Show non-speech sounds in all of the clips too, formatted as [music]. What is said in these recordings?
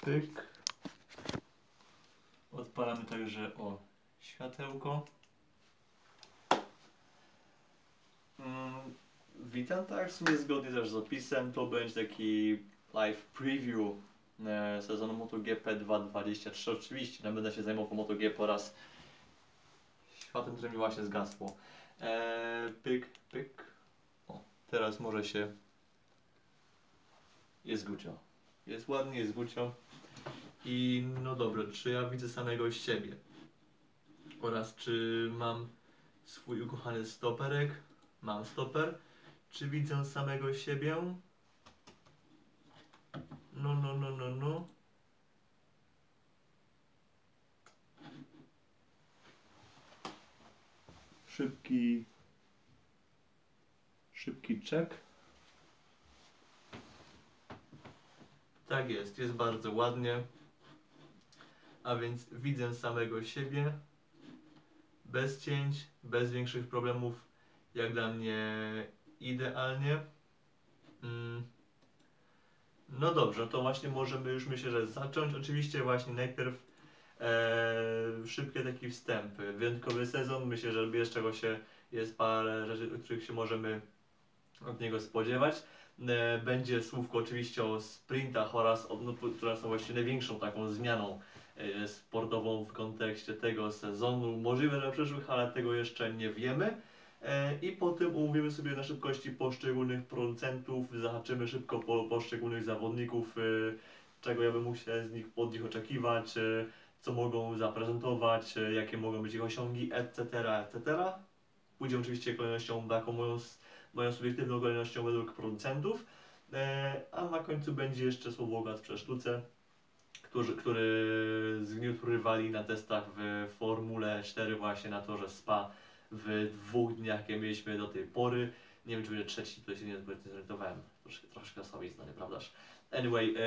Pyk. Odpalamy także o światełko. Mm, witam, tak, w sumie zgodnie też z opisem, to będzie taki live preview e, sezonu MotoGP 2.23. Oczywiście, no, będę się zajmował MotoGP oraz światem, które mi właśnie zgasło. E, pyk, pyk. O, teraz może się... Jest gucio. Jest ładnie, jest gucio. I no dobra, czy ja widzę samego siebie? Oraz czy mam swój ukochany stoperek? Mam stoper. Czy widzę samego siebie? No, no, no, no, no. Szybki. Szybki czek. Tak jest, jest bardzo ładnie. A więc widzę samego siebie. Bez cięć, bez większych problemów. Jak dla mnie idealnie. Mm. No dobrze, to właśnie możemy już myślę, że zacząć. Oczywiście właśnie najpierw e, szybkie takie wstępy. Wyjątkowy sezon, myślę, że bierz czego się jest parę rzeczy, których się możemy od niego spodziewać. E, będzie słówko oczywiście o sprintach oraz o, no, które są właściwie największą taką zmianą e, sportową w kontekście tego sezonu. Możliwe, że przyszłych, ale tego jeszcze nie wiemy. E, I potem omówimy sobie na szybkości poszczególnych producentów, zahaczymy szybko po poszczególnych zawodników, czego ja bym się z nich od nich oczekiwać, co mogą zaprezentować, jakie mogą być ich osiągi, etc., etc. Pójdziemy oczywiście kolejnością taką moją, moją subiektywną kolejnością według producentów, e, a na końcu będzie jeszcze słowogład przy sztuce, który, który zgniótł rywali na testach w Formule 4 właśnie na torze Spa w dwóch dniach, jakie mieliśmy do tej pory. Nie wiem, czy będzie trzeci, to się nie zorientowałem. Troszkę, troszkę słabizna, nieprawdaż? Anyway, e,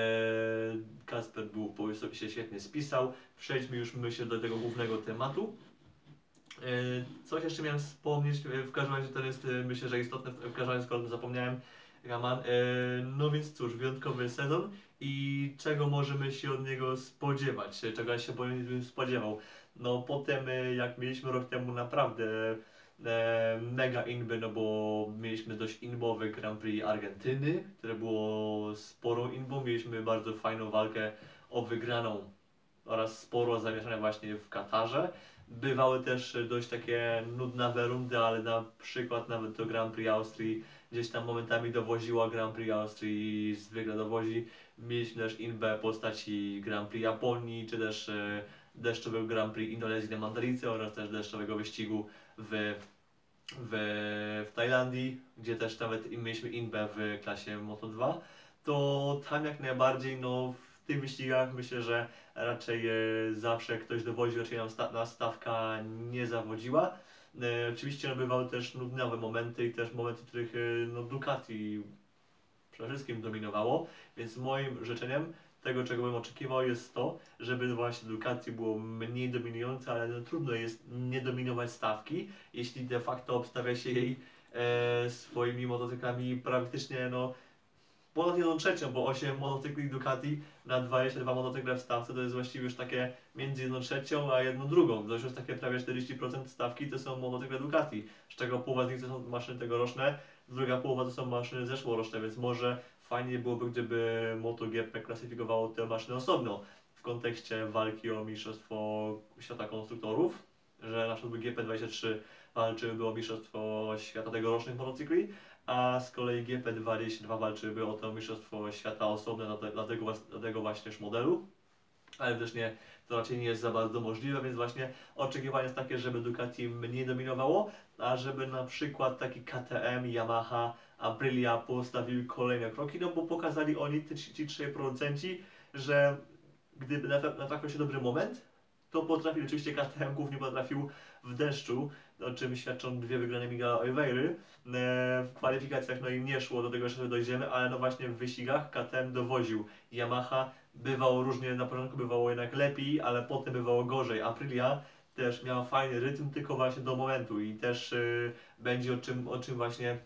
Kasper był, się świetnie spisał. Przejdźmy już, myślę, do tego głównego tematu. E, coś jeszcze miałem wspomnieć, e, w każdym razie to jest, e, myślę, że istotne, w każdym razie, skoro zapomniałem, Raman. No więc cóż, wyjątkowy sezon i czego możemy się od niego spodziewać, czego ja się bym spodziewał. No potem, jak mieliśmy rok temu naprawdę mega inby, no bo mieliśmy dość inbowy Grand Prix Argentyny, które było sporą inbą, mieliśmy bardzo fajną walkę o wygraną oraz sporo zamieszania właśnie w Katarze. Bywały też dość takie nudnawe rundy, ale na przykład nawet to Grand Prix Austrii gdzieś tam momentami dowoziła Grand Prix Austrii i zwykle dowozi. Mieliśmy też inbę postaci Grand Prix Japonii, czy też e, deszczowego Grand Prix Indonezji na Mandarice oraz też deszczowego wyścigu w, w, w Tajlandii, gdzie też nawet mieliśmy inbę w klasie Moto2, to tam jak najbardziej no, tych wyścigach myślę, że raczej e, zawsze ktoś dowodzi, raczej nam sta, stawka nie zawodziła. E, oczywiście no, bywały też nudnawe momenty i też momenty, w których e, no, Ducati przede wszystkim dominowało, więc moim życzeniem tego, czego bym oczekiwał, jest to, żeby właśnie Ducati było mniej dominujące, ale no, trudno jest nie dominować stawki, jeśli de facto obstawia się jej e, swoimi motocyklami praktycznie no, ponad 1 trzecią, bo 8 motocykli Ducati na 22 motocykle w stawce to jest właściwie już takie między 1 trzecią a 1 drugą. To już takie prawie 40% stawki to są motocykle Ducati, z czego połowa z nich to są maszyny tegoroczne, druga połowa to są maszyny zeszłoroczne, więc może fajnie byłoby, gdyby MotoGP klasyfikowało te maszyny osobno w kontekście walki o mistrzostwo świata konstruktorów, że na przykład GP23 walczyłyby o mistrzostwo świata tegorocznych motocykli, a z kolei GP22 walczyłyby o to mistrzostwo świata osobne dla, te, dla, tego, dla tego właśnie modelu. Ale też nie, to raczej nie jest za bardzo możliwe, więc właśnie oczekiwanie jest takie, żeby Ducati mniej dominowało, a żeby na przykład taki KTM, Yamaha, Aprilia postawiły kolejne kroki, no bo pokazali oni, ci, ci trzej producenci, że gdyby natra- natrafił się dobry moment, to potrafił, oczywiście KTM głównie [laughs] potrafił w deszczu, o czym świadczą dwie wygrane Miguela Oliveira. E, W kwalifikacjach no i nie szło do tego, że dojdziemy, ale no właśnie w wyścigach KTM dowoził. Yamaha bywało różnie, na początku bywało jednak lepiej, ale potem bywało gorzej. Aprilia też miała fajny rytm, tylko właśnie do momentu i też y, będzie o czym, o czym właśnie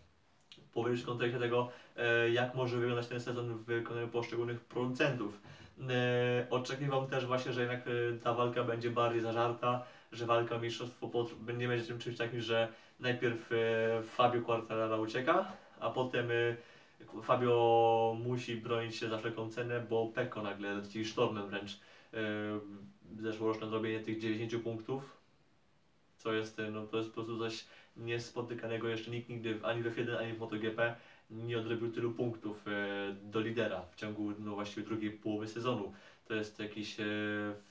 powiedzieć w kontekście tego, e, jak może wyglądać ten sezon w wykonaniu poszczególnych producentów. E, oczekiwam też właśnie, że jednak e, ta walka będzie bardziej zażarta, że walka o mistrzostwo pot- będzie będzie czym- czymś takim, że najpierw e, Fabio Quartararo ucieka, a potem Fabio musi bronić się za wszelką cenę, bo Pecco nagle leci sztormem wręcz. Zeszłoroczne zrobienie tych 90 punktów, co jest, no, to jest po prostu coś niespotykanego jeszcze nikt nigdy ani w F1, ani w MotoGP nie odrobił tylu punktów e, do lidera w ciągu no, właściwie drugiej połowy sezonu. To jest jakiś e,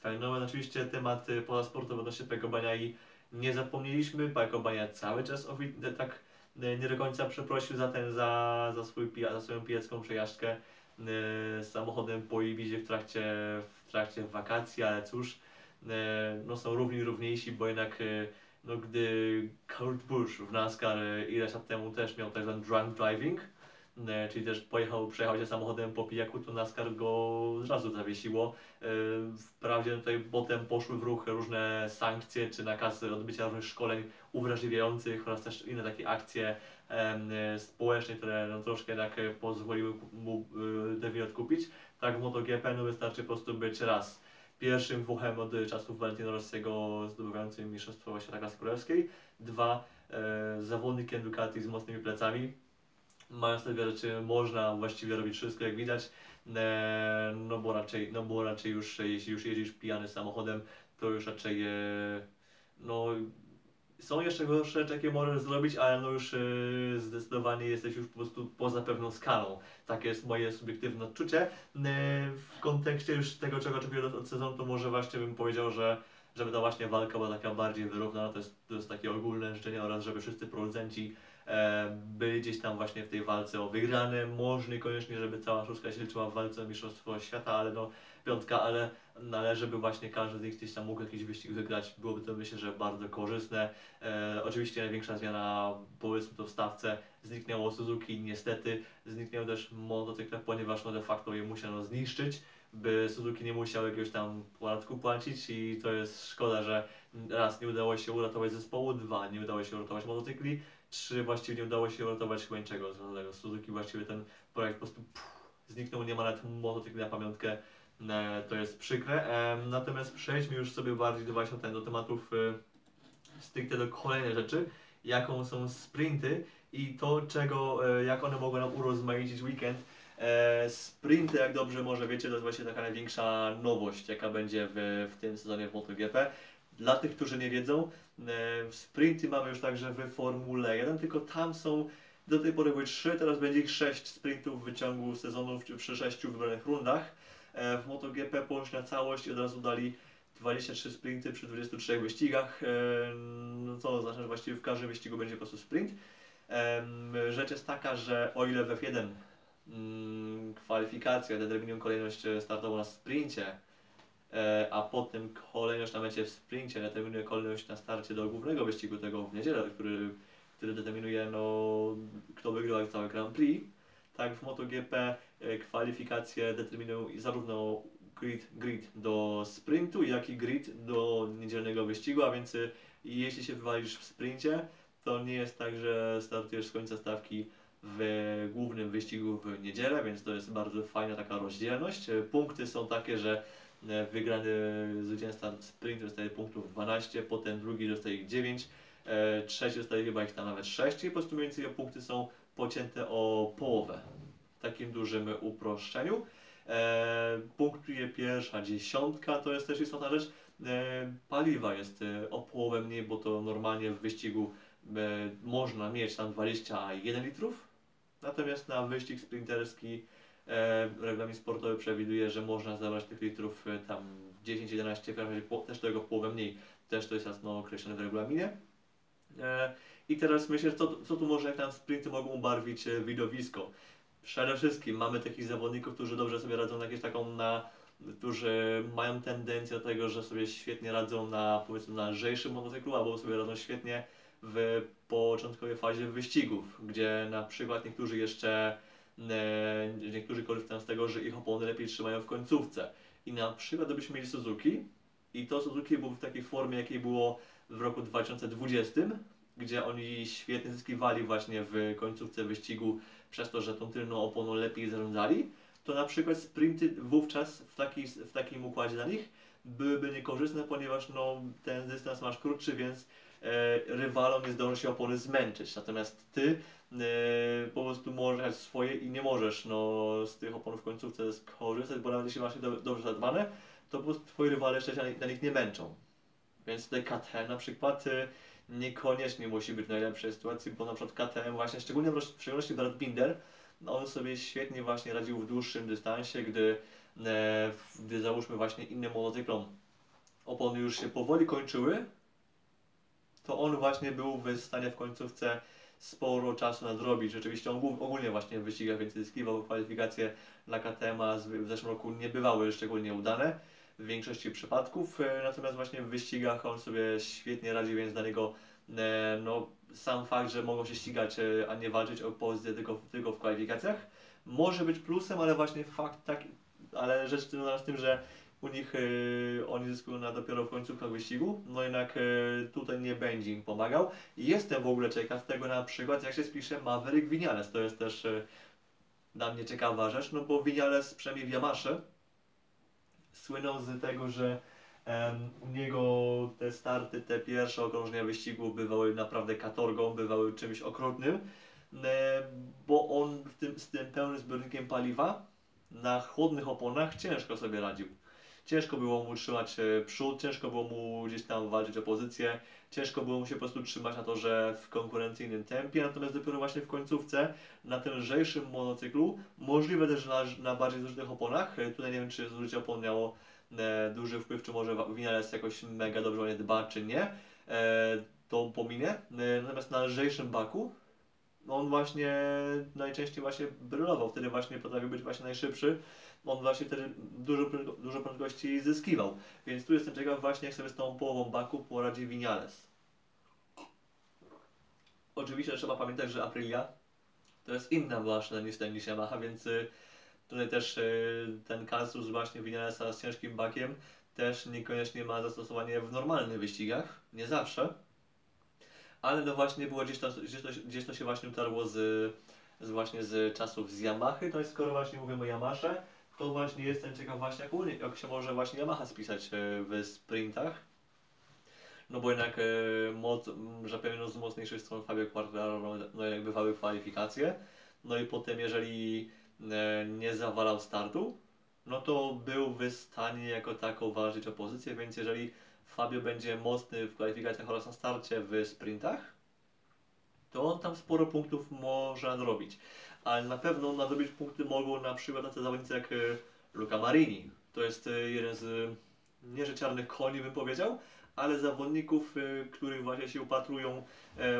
fenomen. Oczywiście temat pozasportowy odnośnie Peko Baniai nie zapomnieliśmy. Peko Bania cały czas tak e, nie do końca przeprosił za ten, za, za, swój, za swoją pijacką przejażdżkę samochodem po Ibizie w trakcie, w trakcie wakacji, ale cóż, no są równi równiejsi, bo jednak no, gdy Kurt Busch w NASCAR ileś lat temu też miał tak zwany drunk driving, e, czyli też pojechał, przejechał się samochodem po pijaku, to NASCAR go od razu zawiesiło. E, Wprawdzie tutaj potem poszły w ruch różne sankcje czy nakazy odbycia różnych szkoleń uwrażliwiających oraz też inne takie akcje społeczne, które no, troszkę jednak pozwoliły mu e, Devi odkupić. Tak w MotoGP no, wystarczy po prostu być raz pierwszym Włochem od czasów Valentino Rossiego zdobywającym mistrzostwo świata klasy królewskiej. Dwa, e, zawodnikiem Ducati z mocnymi plecami. Mając te dwie rzeczy można właściwie robić wszystko jak widać, e, no bo raczej, no bo raczej już jeśli już jeździsz pijany samochodem, to już raczej e, no są jeszcze gorsze rzeczy, jakie możesz zrobić, ale no już e, zdecydowanie jesteś już po prostu poza pewną skalą. Takie jest moje subiektywne odczucie. E, W kontekście już tego, czego oczekuję od sezonu, to może właśnie bym powiedział, że żeby ta właśnie walka była taka bardziej wyrównana, to jest, to jest takie ogólne życzenie oraz żeby wszyscy producenci e, byli gdzieś tam właśnie w tej walce o wygrane. Może niekoniecznie, żeby cała szóstka się liczyła w walce o Mistrzostwo Świata, ale no piątka, ale, ale żeby właśnie każdy z nich gdzieś tam mógł jakiś wyścig wygrać, byłoby to myślę, że bardzo korzystne. E, oczywiście największa zmiana, powiedzmy to w stawce, zniknęło Suzuki, niestety. Zniknęły też motocykle, ponieważ no de facto je musiano zniszczyć, by Suzuki nie musiał jakiegoś tam podatku płacić i to jest szkoda, że raz nie udało się uratować zespołu, dwa nie udało się uratować motocykli, trzy właściwie nie udało się uratować chyba niczego związanego z Suzuki, właściwie ten projekt po prostu pff, zniknął, nie ma nawet motocykli na pamiątkę, to jest przykre. E, natomiast przejdźmy już sobie bardziej do właśnie do tematów e, stricte do kolejnej rzeczy, jaką są sprinty i to, czego, e, jak one mogą nam urozmaicić weekend. E, sprinty, jak dobrze może wiecie, to jest właśnie taka największa nowość, jaka będzie w, w tym sezonie w MotoGP. Dla tych, którzy nie wiedzą, e, sprinty mamy już także w Formule 1, tylko tam są do tej pory były 3, teraz będzie ich 6 sprintów w wyciągu sezonu przy 6 wybranych rundach. E, w MotoGP poszli na całość i od razu dali 23 sprinty przy 23 wyścigach, e, no co oznacza, że właściwie w każdym wyścigu będzie po prostu sprint. Em, Rzecz jest taka, że o ile w F1 mm, kwalifikacje determinują kolejność e, startową na sprincie, e, a potem kolejność na mecie w sprincie determinuje kolejność na starcie do głównego wyścigu tego w niedzielę, który, który determinuje no, kto wygrywa cały Grand Prix. Tak w MotoGP e, kwalifikacje determinują zarówno grid, grid do sprintu, jak i grid do niedzielnego wyścigu, a więc e, jeśli się wywalisz w sprincie, to nie jest tak, że startujesz z końca stawki w głównym wyścigu w niedzielę, więc to jest bardzo fajna taka rozdzielność. E, Punkty są takie, że e, wygrany zwycięzca sprintu dostaje punktów 12, potem drugi dostaje ich 9, e, trzeci dostaje chyba ich tam nawet 6 i po prostu mniej więcej punkty są pocięte o połowę takim dużym uproszczeniu. E, punktuje pierwsza dziesiątka, to jest też istotna rzecz. E, paliwa jest e, o połowę mniej, bo to normalnie w wyścigu e, można mieć tam 21 litrów, natomiast na wyścig sprinterski e, regulamin sportowy przewiduje, że można zabrać tych litrów e, tam 10-11, w każdym razie po, też tego połowę mniej, też to jest jasno określone w regulaminie. E, I teraz myślę, co, co tu może jak tam sprinty mogą ubarwić widowisko. Przede wszystkim mamy takich zawodników, którzy dobrze sobie radzą na jakieś taką na którzy mają tendencję do tego, że sobie świetnie radzą na powiedzmy na lżejszym motocyklu, albo sobie radzą świetnie w początkowej fazie wyścigów, gdzie na przykład niektórzy jeszcze e, niektórzy korzystają z tego, że ich opony lepiej trzymają w końcówce. I na przykład gdybyśmy mieli Suzuki i to Suzuki było w takiej formie, jakiej było w roku 2020, gdzie oni świetnie zyskiwali właśnie w końcówce wyścigu przez to, że tą tylną oponą lepiej zarządzali, to na przykład sprinty wówczas w, taki, w takim układzie dla nich byłyby niekorzystne, ponieważ no, ten dystans masz krótszy, więc e, rywalom nie zdąży się opony zmęczyć. Natomiast ty e, po prostu możesz jechać swoje i nie możesz no, z tych opon w końcówce skorzystać, bo nawet jeśli masz je do, dobrze zadbane, to po prostu twoi rywale jeszcze się na, na nich nie męczą. Więc tutaj KTM na przykład e, niekoniecznie musi być w najlepszej sytuacji, bo na przykład KTM właśnie, szczególnie w, szczególności Brad Binder, no on sobie świetnie właśnie radził w dłuższym dystansie, gdy, e, gdy załóżmy właśnie innym motocyklom opony już się powoli kończyły, to on właśnie był w stanie w końcówce sporo czasu nadrobić. Rzeczywiście on ogólnie właśnie w wyścigach więcej zyskiwał. Kwalifikacje dla KTM w zeszłym roku nie bywały szczególnie udane w większości przypadków, e, natomiast właśnie w wyścigach on sobie świetnie radzi, więc dla niego e, no, sam fakt, że mogą się ścigać, e, a nie walczyć o pozycję tylko, tylko w kwalifikacjach, może być plusem, ale właśnie fakt taki, ale rzecz związana z tym, że u nich oni zyskują na dopiero w końcówkach wyścigu, no jednak tutaj nie będzie im pomagał. Jestem w ogóle ciekaw tego na przykład, jak się spisze Maverick Vinales, to jest też dla mnie ciekawa rzecz, no bo Vinales przynajmniej w Yamasze słynął z tego, że u niego te starty, te pierwsze okrążenia wyścigu bywały naprawdę katorgą, bywały czymś okrutnym, bo on tym, z tym pełnym zbiornikiem paliwa na chłodnych oponach ciężko sobie radził. Ciężko było mu trzymać e, przód, ciężko było mu gdzieś tam walczyć o pozycję, ciężko było mu się po prostu trzymać na torze w konkurencyjnym tempie, natomiast dopiero właśnie w końcówce na tym lżejszym monocyklu, możliwe też na, na bardziej zużytych oponach, e, tutaj nie wiem czy zużycie opon miało e, duży wpływ, czy może Vinales jakoś mega dobrze o nie dba, czy nie, to pominie, e, natomiast na lżejszym baku on właśnie najczęściej właśnie brylował, wtedy właśnie potrafił być właśnie najszybszy, on właśnie wtedy dużo, dużo prędkości zyskiwał. Więc tu jestem ciekaw właśnie jak sobie z tą połową baku poradzi Vinales. Oczywiście trzeba pamiętać, że Aprilia to jest inna maszyna niż ten niż Yamaha, więc y, tutaj też y, ten kasus właśnie Vinalesa z ciężkim bakiem też niekoniecznie ma zastosowanie w normalnych wyścigach, nie zawsze. Ale no właśnie było gdzieś to, gdzieś to, gdzieś to się właśnie utarło z, z właśnie z czasów z Yamahy, to jest skoro właśnie mówimy o Yamasze, to właśnie jestem ciekaw właśnie jak, jak się może właśnie Yamaha spisać e, w sprintach. No bo jednak e, moc, że pewnie z mocniejszych stron Fabio Quartararo no, no jednak bywały kwalifikacje. No i potem jeżeli e, nie zawalał startu, no to był w stanie jako tako walczyć o pozycję, więc jeżeli Fabio będzie mocny w kwalifikacjach oraz na starcie w sprintach, to on tam sporo punktów może nadrobić. Ale na pewno nadrobić punkty mogą na przykład tacy zawodnicy jak e, Luca Marini. To jest e, jeden z e, nie że czarnych koni bym powiedział, ale zawodników, których właśnie się upatrują,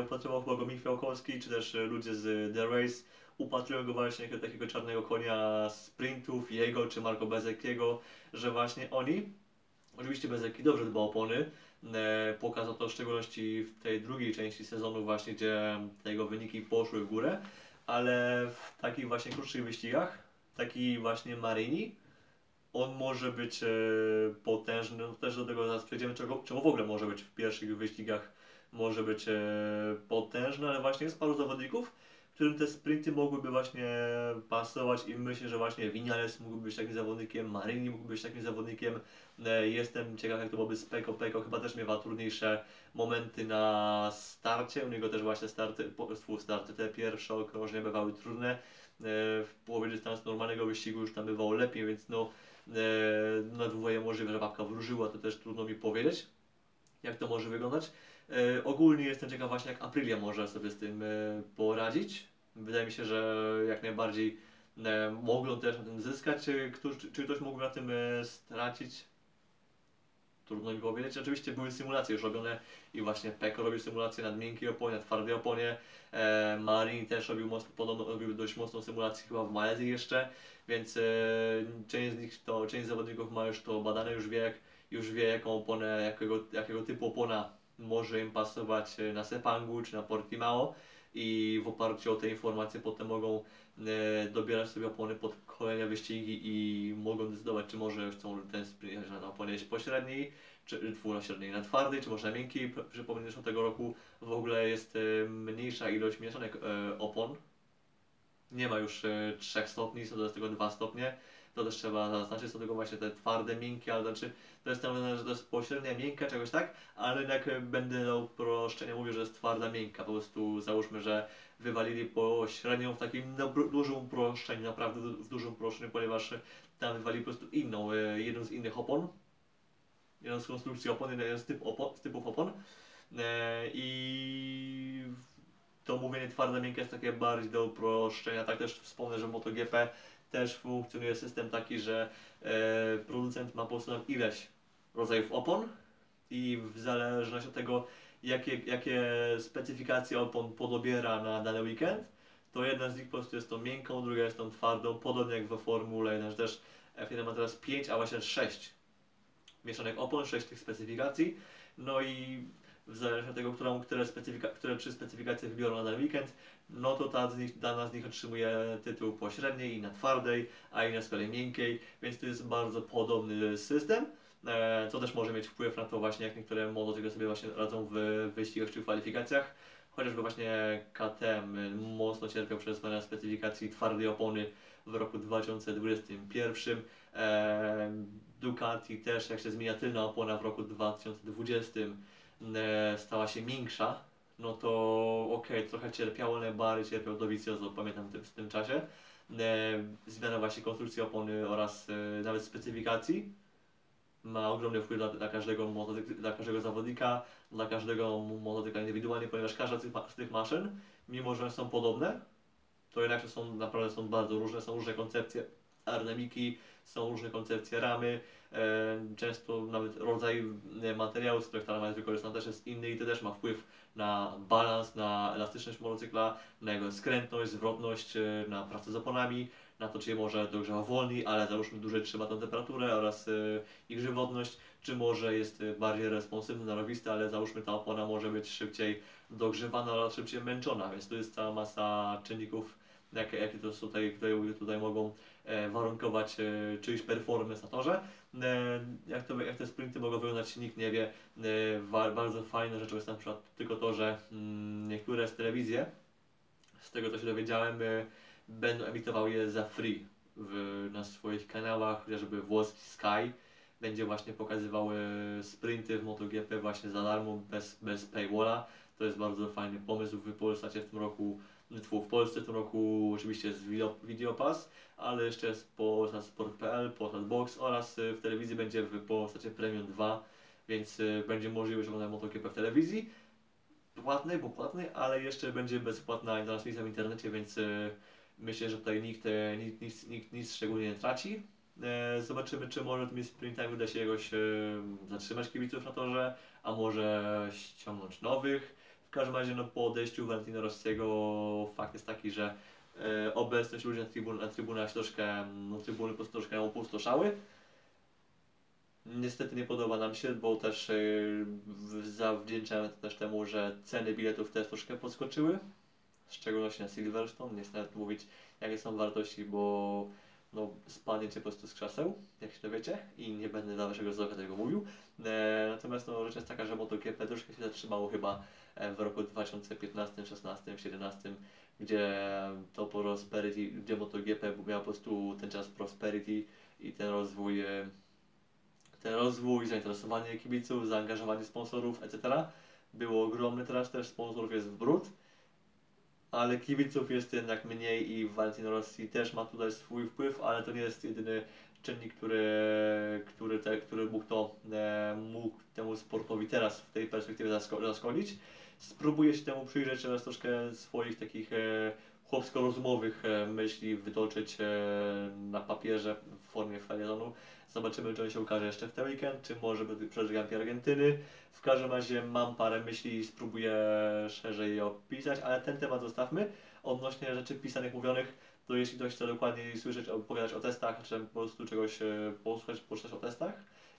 upatrował chyba go Michał czy też ludzie z The Race, upatrują go właśnie jako takiego czarnego konia sprintów, jego czy Marco Bezekiego, że właśnie oni, oczywiście Bezeki dobrze dba o opony, pokazał to w szczególności w tej drugiej części sezonu właśnie, gdzie te jego wyniki poszły w górę, ale w takich właśnie krótszych wyścigach, taki właśnie Marini, on może być e, potężny, no też do tego zaraz przejdziemy, czego, czemu w ogóle może być w pierwszych wyścigach, może być e, potężny, ale właśnie jest paru zawodników, którym te sprinty mogłyby właśnie pasować i myślę, że właśnie Vinales mógłby być takim zawodnikiem, Marini mógłby być takim zawodnikiem. E, Jestem ciekaw jak to byłoby z Peko. Peko chyba też miewa trudniejsze momenty na starcie, u niego też właśnie starty, starty te pierwsze okrążenia bywały trudne. E, W połowie dystansu normalnego wyścigu już tam bywało lepiej, więc no e, na dwoje możliwe, że babka wróżyła, to też trudno mi powiedzieć, jak to może wyglądać. E, ogólnie jestem ciekaw właśnie jak Aprilia może sobie z tym e, poradzić. Wydaje mi się, że jak najbardziej e, mogą też na tym zyskać. Któż, czy ktoś mógł na tym stracić? Trudno mi powiedzieć. Oczywiście były symulacje już robione i właśnie Peko robił symulacje nad miękkiej oponie, nad twardej oponie. E, Marini też robił, mocno, podobno, robił dość mocną symulację chyba w Malezji jeszcze, więc e, część z nich to, część zawodników ma już to badane, już wie, jak, już wie jaką oponę, jakiego, jakiego typu opona może im pasować e, na Sepangu czy na Portimao i w oparciu o te informacje potem mogą e, dobierać sobie opony pod kolejne wyścigi i mogą decydować, czy może chcą ten sprint jechać na oponie pośredniej, czy na średniej na twardej, czy może na miękkiej. Przypomnę, że tego roku w ogóle jest e, mniejsza ilość mieszanek opon nie ma już e, 3 stopni, są do tego 2 stopnie. To też trzeba zaznaczyć, są tylko właśnie te twarde, miękkie, ale znaczy to jest tam, że to jest pośrednia, miękka, czegoś tak, ale e, będę dał uproszczenia, mówię, że jest twarda, miękka, po prostu załóżmy, że wywalili pośrednią w takim no, dużym uproszczeniu, naprawdę w dużym uproszczeniu, ponieważ tam wywalili po prostu inną, e, jedną z innych opon, jedną z konstrukcji opon, jeden z, typ opon, z typów opon. E, i to mówienie twarde, miękkie jest takie bardziej do uproszczenia, tak też wspomnę, że MotoGP też funkcjonuje system taki, że e, producent ma po prostu ileś rodzajów opon i w zależności od tego, jakie, jakie specyfikacje opon podobiera na dany weekend, to jedna z nich po prostu jest tą miękką, druga jest tą twardą, podobnie jak we Formule 1, że też F1 ma teraz 5, a właśnie 6 mieszanych opon, 6 tych specyfikacji, no i w zależności od tego, którą, które, specyfika, które trzy specyfikacje wybiorą na weekend, no to ta z nich, dana z nich otrzymuje tytuł pośredniej i na twardej, a inna z kolei miękkiej, więc to jest bardzo podobny system, e, co też może mieć wpływ na to właśnie, jak niektóre motocykle sobie właśnie radzą w wyścigach czy kwalifikacjach. Chociażby właśnie KTM mocno cierpiał przez zmianę specyfikacji twardej opony w roku 2021. E, Ducati też, jak się zmienia tylna opona w roku 2020, e, stała się miększa, no to okej, trochę cierpiało, bardziej cierpiał Dovizioso, pamiętam w tym, czasie. E, zmiana właśnie konstrukcji opony oraz e, nawet specyfikacji ma ogromny wpływ na, na, każdego, dla każdego zawodnika, dla każdego motocykla indywidualnie, ponieważ każda z tych, z tych maszyn, mimo że są podobne, to jednak są naprawdę są bardzo różne, są różne koncepcje aerodynamiki, są różne koncepcje ramy, e, często nawet rodzaj e, materiału, z których ta rama jest wykorzystana też jest inny i to też ma wpływ na balans, na elastyczność motocykla, na jego skrętność, zwrotność, e, na pracę z oponami, na to, czy może dogrzewa wolniej, ale załóżmy dłużej trzyma tą temperaturę oraz e, ich żywotność, czy może jest e, bardziej responsywny, narowisty, ale załóżmy ta opona może być szybciej dogrzewana oraz szybciej męczona, więc tu jest cała masa czynników, jakie, jakie to tutaj, tutaj, tutaj mogą e, warunkować e, czyjś performance na torze. E, jak, to, jak te sprinty mogą wyglądać, nikt nie wie. Bardzo fajne rzeczą jest na przykład tylko to, że mm, niektóre z telewizje, z tego co się dowiedziałem, będą emitowały je za free w, na swoich kanałach, chociażby włoski Sky będzie właśnie pokazywały sprinty w MotoGP właśnie za darmo, bez, bez paywalla. To jest bardzo fajny pomysł. W w tym roku, tfu, w Polsce w tym roku oczywiście jest Video, Videopass, ale jeszcze jest Polsat Sport.pl, Polsat Box oraz y, w telewizji będzie w Polsacie Premium 2, więc y, będzie możliwość oglądania MotoGP w telewizji. Płatnej, bo płatnej, ale jeszcze będzie bezpłatna transmisja w internecie, więc y, myślę, że tutaj nikt, nikt, nic, nikt nic szczególnie nie traci. E, Zobaczymy, czy może tymi sprintami uda się jakoś zatrzymać kibiców na torze, a może ściągnąć nowych. W każdym razie no, po odejściu Valentino Rossiego fakt jest taki, że e, obecność ludzi na, trybun, na trybunach troszkę, no, trybuny po prostu troszkę opustoszały. Niestety nie podoba nam się, bo też e, zawdzięczamy to też temu, że ceny biletów też troszkę podskoczyły. W szczególności na Silverstone. Nie chcę nawet mówić, jakie są wartości, bo no, spadniecie po prostu z krzeseł, jak się dowiecie, i nie będę dla waszego zdrowia tego mówił. E, natomiast no, rzecz jest taka, że MotoGP troszkę się zatrzymało chyba w roku 2015, 16, 17, gdzie to Prosperity, gdzie MotoGP miał po prostu ten czas Prosperity i ten rozwój, e, ten rozwój, zainteresowanie kibiców, zaangażowanie sponsorów, etc. było ogromne, teraz też sponsorów jest w brud ale kibiców jest jednak mniej i Valentino Rossi też ma tutaj swój wpływ, ale to nie jest jedyny czynnik, który, który, te, który mógł, to, e, mógł temu sportowi teraz w tej perspektywie zasko-. Spróbuję się temu przyjrzeć oraz troszkę swoich takich e, chłopsko-rozumowych e, myśli wytoczyć e, na papierze w formie felietonu. Zobaczymy, czy on się ukaże jeszcze w ten weekend, czy może przed Grand Argentyny. W każdym razie mam parę myśli i spróbuję szerzej je opisać, ale ten temat zostawmy. Odnośnie rzeczy pisanych, mówionych, to jeśli ktoś chce dokładniej słyszeć, opowiadać o testach, czy po prostu czegoś posłuchać, poczytać o testach,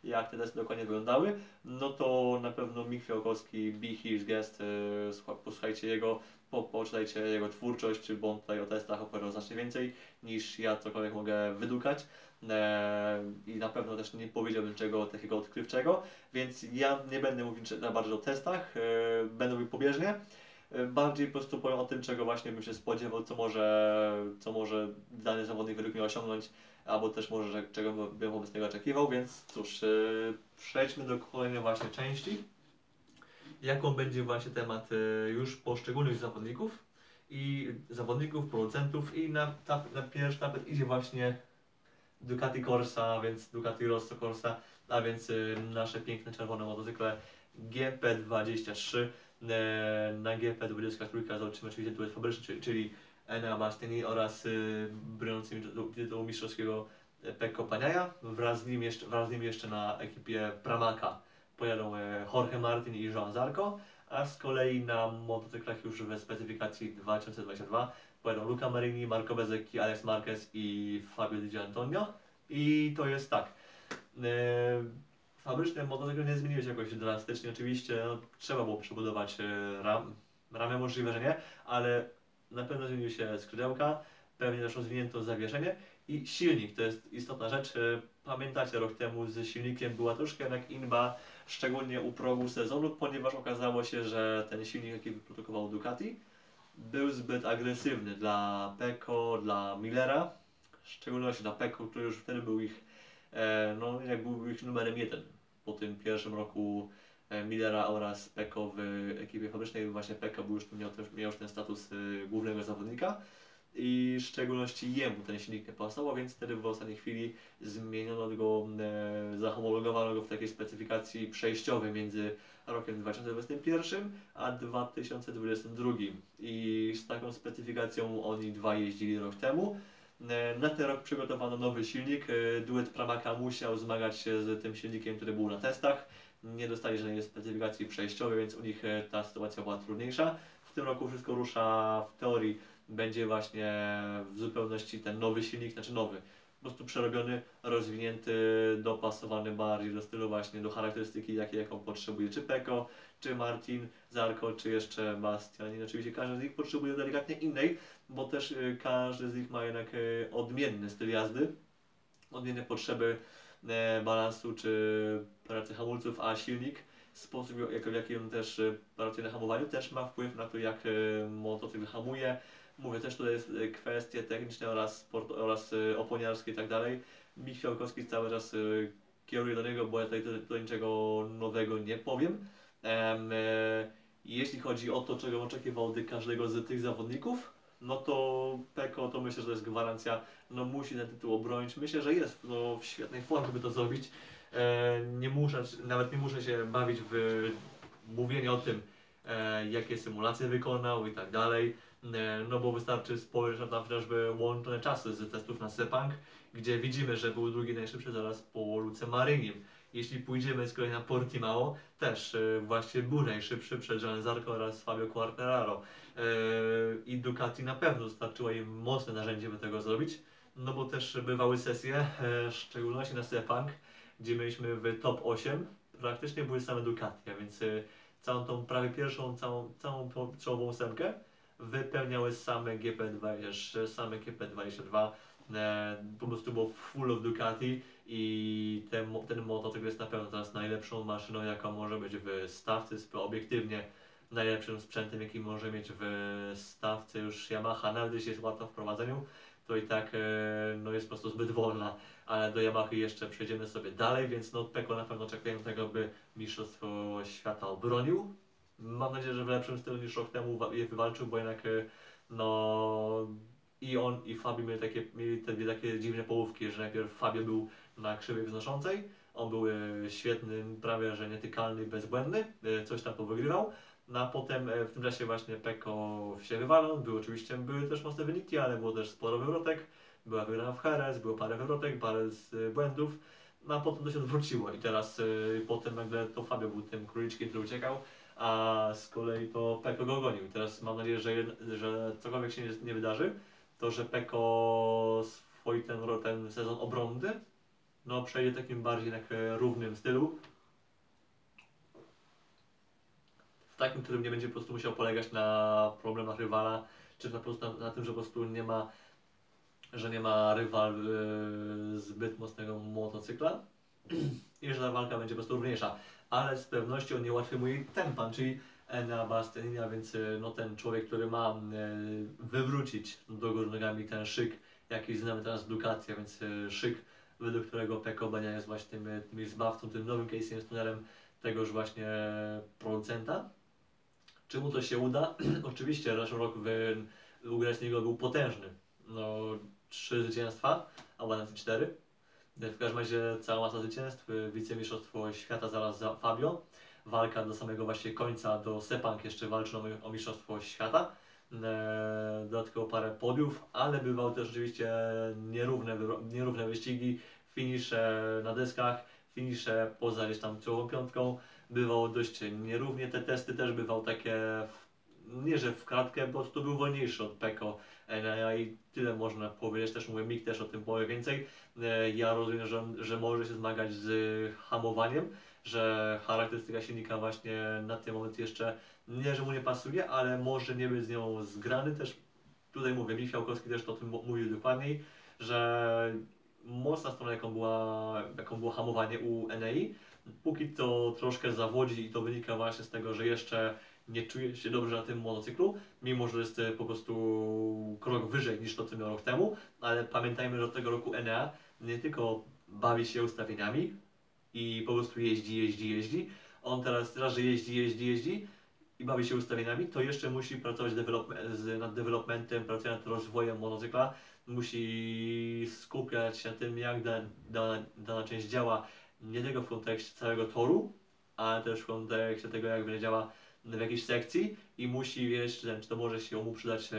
jak te testy dokładnie wyglądały, no to na pewno Mik Fiałkowski, Be His Guest, e, słucha- posłuchajcie jego, po, poczytajcie jego twórczość, bo on tutaj o testach opowiadał znacznie więcej niż ja cokolwiek mogę wydukać. E, I na pewno też nie powiedziałbym czego takiego odkrywczego, więc ja nie będę mówił za bardzo o testach, e, będę mówił pobieżnie. Bardziej po prostu powiem o tym, czego właśnie bym się spodziewał, co może, co może dany zawodnik według mnie osiągnąć, albo też może, że, czego bym wobec niego oczekiwał, więc cóż, e, przejdźmy do kolejnej właśnie części. Jaką będzie właśnie temat e, już poszczególnych zawodników i zawodników, producentów i na, na pierwszy tapet idzie właśnie Ducati Corsa, więc Ducati Rosso Corsa, a więc y, nasze piękne czerwone motocykle GP23. E, na GP23 zobaczymy oczywiście duet fabryczny, czyli Enea Bastiani oraz y, broniącym tytułu- mistrzowskiego e, Pecco Paniaja. Wraz z nim jeszcze, wraz z nim jeszcze na ekipie Pramaka pojadą e, Jorge Martin i Joan Zarco, a z kolei na motocyklach już we specyfikacji 2022 pojadą Luca Marini, Marco Bezzecchi, Alex Marquez i Fabio Di Gianantonio. I to jest tak. E, fabryczne motocykle nie zmieniły się jakoś drastycznie. Oczywiście no, trzeba było przebudować ram, ramię, możliwe, że nie, ale na pewno zmieniły się skrzydełka, pewnie też rozwinięto zawieszenie i silnik. To jest istotna rzecz. E, Pamiętacie, rok temu z silnikiem była troszkę jednak inba, szczególnie u progu sezonu, ponieważ okazało się, że ten silnik, jaki wyprodukował Ducati, był zbyt agresywny dla Pecco, dla Millera, w szczególności dla Pecco, który już wtedy był ich, e, no jak był ich numerem jeden po tym pierwszym roku Millera oraz Pecco w ekipie fabrycznej. Właśnie Pecco był już, miał, miał już ten status e, głównego zawodnika i w szczególności jemu ten silnik nie pasował, więc wtedy w ostatniej chwili zmieniono go, e, zahomologowano go w takiej specyfikacji przejściowej między rokiem 2021 a 2022 i z taką specyfikacją oni dwa jeździli rok temu. E, Na ten rok przygotowano nowy silnik. E, Duet Pramaka musiał zmagać się z tym silnikiem, który był na testach. Nie dostali żadnej specyfikacji przejściowej, więc u nich e, ta sytuacja była trudniejsza. W tym roku wszystko rusza w teorii. Będzie właśnie w zupełności ten nowy silnik, znaczy nowy, po prostu przerobiony, rozwinięty, dopasowany bardziej do stylu właśnie, do charakterystyki jakiej jaką potrzebuje czy Peko, czy Martin, Zarko, czy jeszcze Bastianin. Oczywiście każdy z nich potrzebuje delikatnie innej, bo też y, każdy z nich ma jednak y, odmienny styl jazdy, odmienne potrzeby e, balansu czy pracy hamulców, a silnik, sposób jak, w jaki on też y, pracuje na hamowaniu też ma wpływ na to jak y, motocykl hamuje. Mówię też tutaj jest y, kwestie techniczne oraz, sport, oraz oponiarskie i tak dalej. Fiałkowski cały czas kieruje do niego, bo ja tutaj, tutaj, niczego nowego nie powiem. Em, e, jeśli chodzi o to, czego oczekiwał od każdego z tych zawodników, no to Peko to myślę, że to jest gwarancja, no musi ten tytuł obronić. Myślę, że jest no, w świetnej formie, by to zrobić. E, nie muszę, nawet nie muszę się bawić w mówienie o tym, e, jakie symulacje wykonał i tak dalej, e, no bo wystarczy spojrzeć na chociażby łączone czasy z testów na Sepang, gdzie widzimy, że był drugi najszybszy zaraz po Luce Marynim. Jeśli pójdziemy z kolei na Portimao, też właśnie był najszybszy przed Zarco oraz Fabio Quartararo. I Ducati na pewno dostarczyła im mocne narzędzie, by tego zrobić, no bo też bywały sesje, w szczególności na Sepang, gdzie mieliśmy w top 8, praktycznie były same Ducati, a więc e, całą tą prawie pierwszą, całą, całą czołową ósemkę wypełniały same GP23, same GP22, e, po prostu było full of Ducati i ten, ten motocykl jest na pewno teraz najlepszą maszyną, jaka może być w stawce, sp- obiektywnie najlepszym sprzętem, jaki może mieć w stawce już Yamaha, nawet jeśli jest łatwa w prowadzeniu, to i tak e, no jest po prostu zbyt wolna, ale do Yamahy jeszcze przejdziemy sobie dalej, więc no Peko na pewno czekają tego, by Mistrzostwo Świata obronił. Mam nadzieję, że w lepszym stylu niż rok temu je wywalczył, bo jednak e, no i on i Fabio mieli takie, mieli te dwie takie dziwne połówki, że najpierw Fabio był na krzywej wznoszącej, on był e, świetny, prawie że nietykalny, bezbłędny, coś tam powygrywał, no a potem e, w tym czasie właśnie Peko się wywalał, były oczywiście, były też mocne wyniki, ale było też sporo wywrotek, była wygrana w Jerez, było parę wywrotek, parę z, e, błędów, no a potem to się odwróciło i teraz e, potem nagle to Fabio był tym króliczkiem, który uciekał, a z kolei to Peko go gonił. Teraz mam nadzieję, że, że cokolwiek się nie, nie wydarzy, to że Peko swój ten, ten sezon obronny no, przejdzie takim bardziej e, równym stylu. W takim, którym nie będzie po prostu musiał polegać na problemach rywala, czy na, prostu na, na tym, że po prostu nie ma, że nie ma rywal e, zbyt mocnego motocykla [clears throat] i że ta walka będzie po prostu równiejsza. Ale z pewnością nie łatwy mu jej tempan, czyli Enea Bastianina, więc e, no ten człowiek, który ma e, wywrócić do góry nogami ten szyk, jaki znamy teraz w Ducati, a więc szyk, według którego Peko Bania jest właśnie tym, tym zbawcą, tym nowym Casey tunerem tegoż właśnie producenta. Czy mu to się uda? [clears throat] Oczywiście zeszły rok w, u Gresniego był potężny. No, trzy zwycięstwa, albo nawet cztery. W każdym razie cała masa zwycięstw, wicemistrzostwo świata zaraz za Fabio, walka do samego właśnie końca, do Sepang jeszcze walczył o, mistrzostwo świata, e, dodatkowo parę podiów, ale bywały też oczywiście nierówne, nierówne wyścigi, finisze na deskach, finisze poza gdzieś tam czołową piątką, bywało dość nierównie, te testy też bywały takie, w- nie że w kratkę, bo to był wolniejszy od Peko, i tyle można powiedzieć, też mówię, Mik też o tym powie więcej, E, ja rozumiem, że, że może się zmagać z hamowaniem, że charakterystyka silnika właśnie na ten moment jeszcze nie, że mu nie pasuje, ale może nie być z nią zgrany. Też. Tutaj mówię, Michał Kowski też o tym mówił dokładniej, że mocna strona jaką, była, jaką było hamowanie u Enei, póki to troszkę zawodzi i to wynika właśnie z tego, że jeszcze nie czuje się dobrze na tym motocyklu, mimo że jest e, po prostu krok wyżej niż to, co miał rok temu, ale pamiętajmy, że od tego roku Enea nie tylko bawi się ustawieniami i po prostu jeździ, jeździ, jeździ. On teraz raz, że jeździ, jeździ, jeździ i bawi się ustawieniami, to jeszcze musi pracować develop- z, nad developmentem, pracuje nad rozwojem motocykla, musi skupiać się na tym, jak da, dana, dana część działa, nie tylko w kontekście całego toru, ale też w kontekście tego, jak będzie działa w jakiejś sekcji i musi wiedzieć, czy, to może się mu przydać e,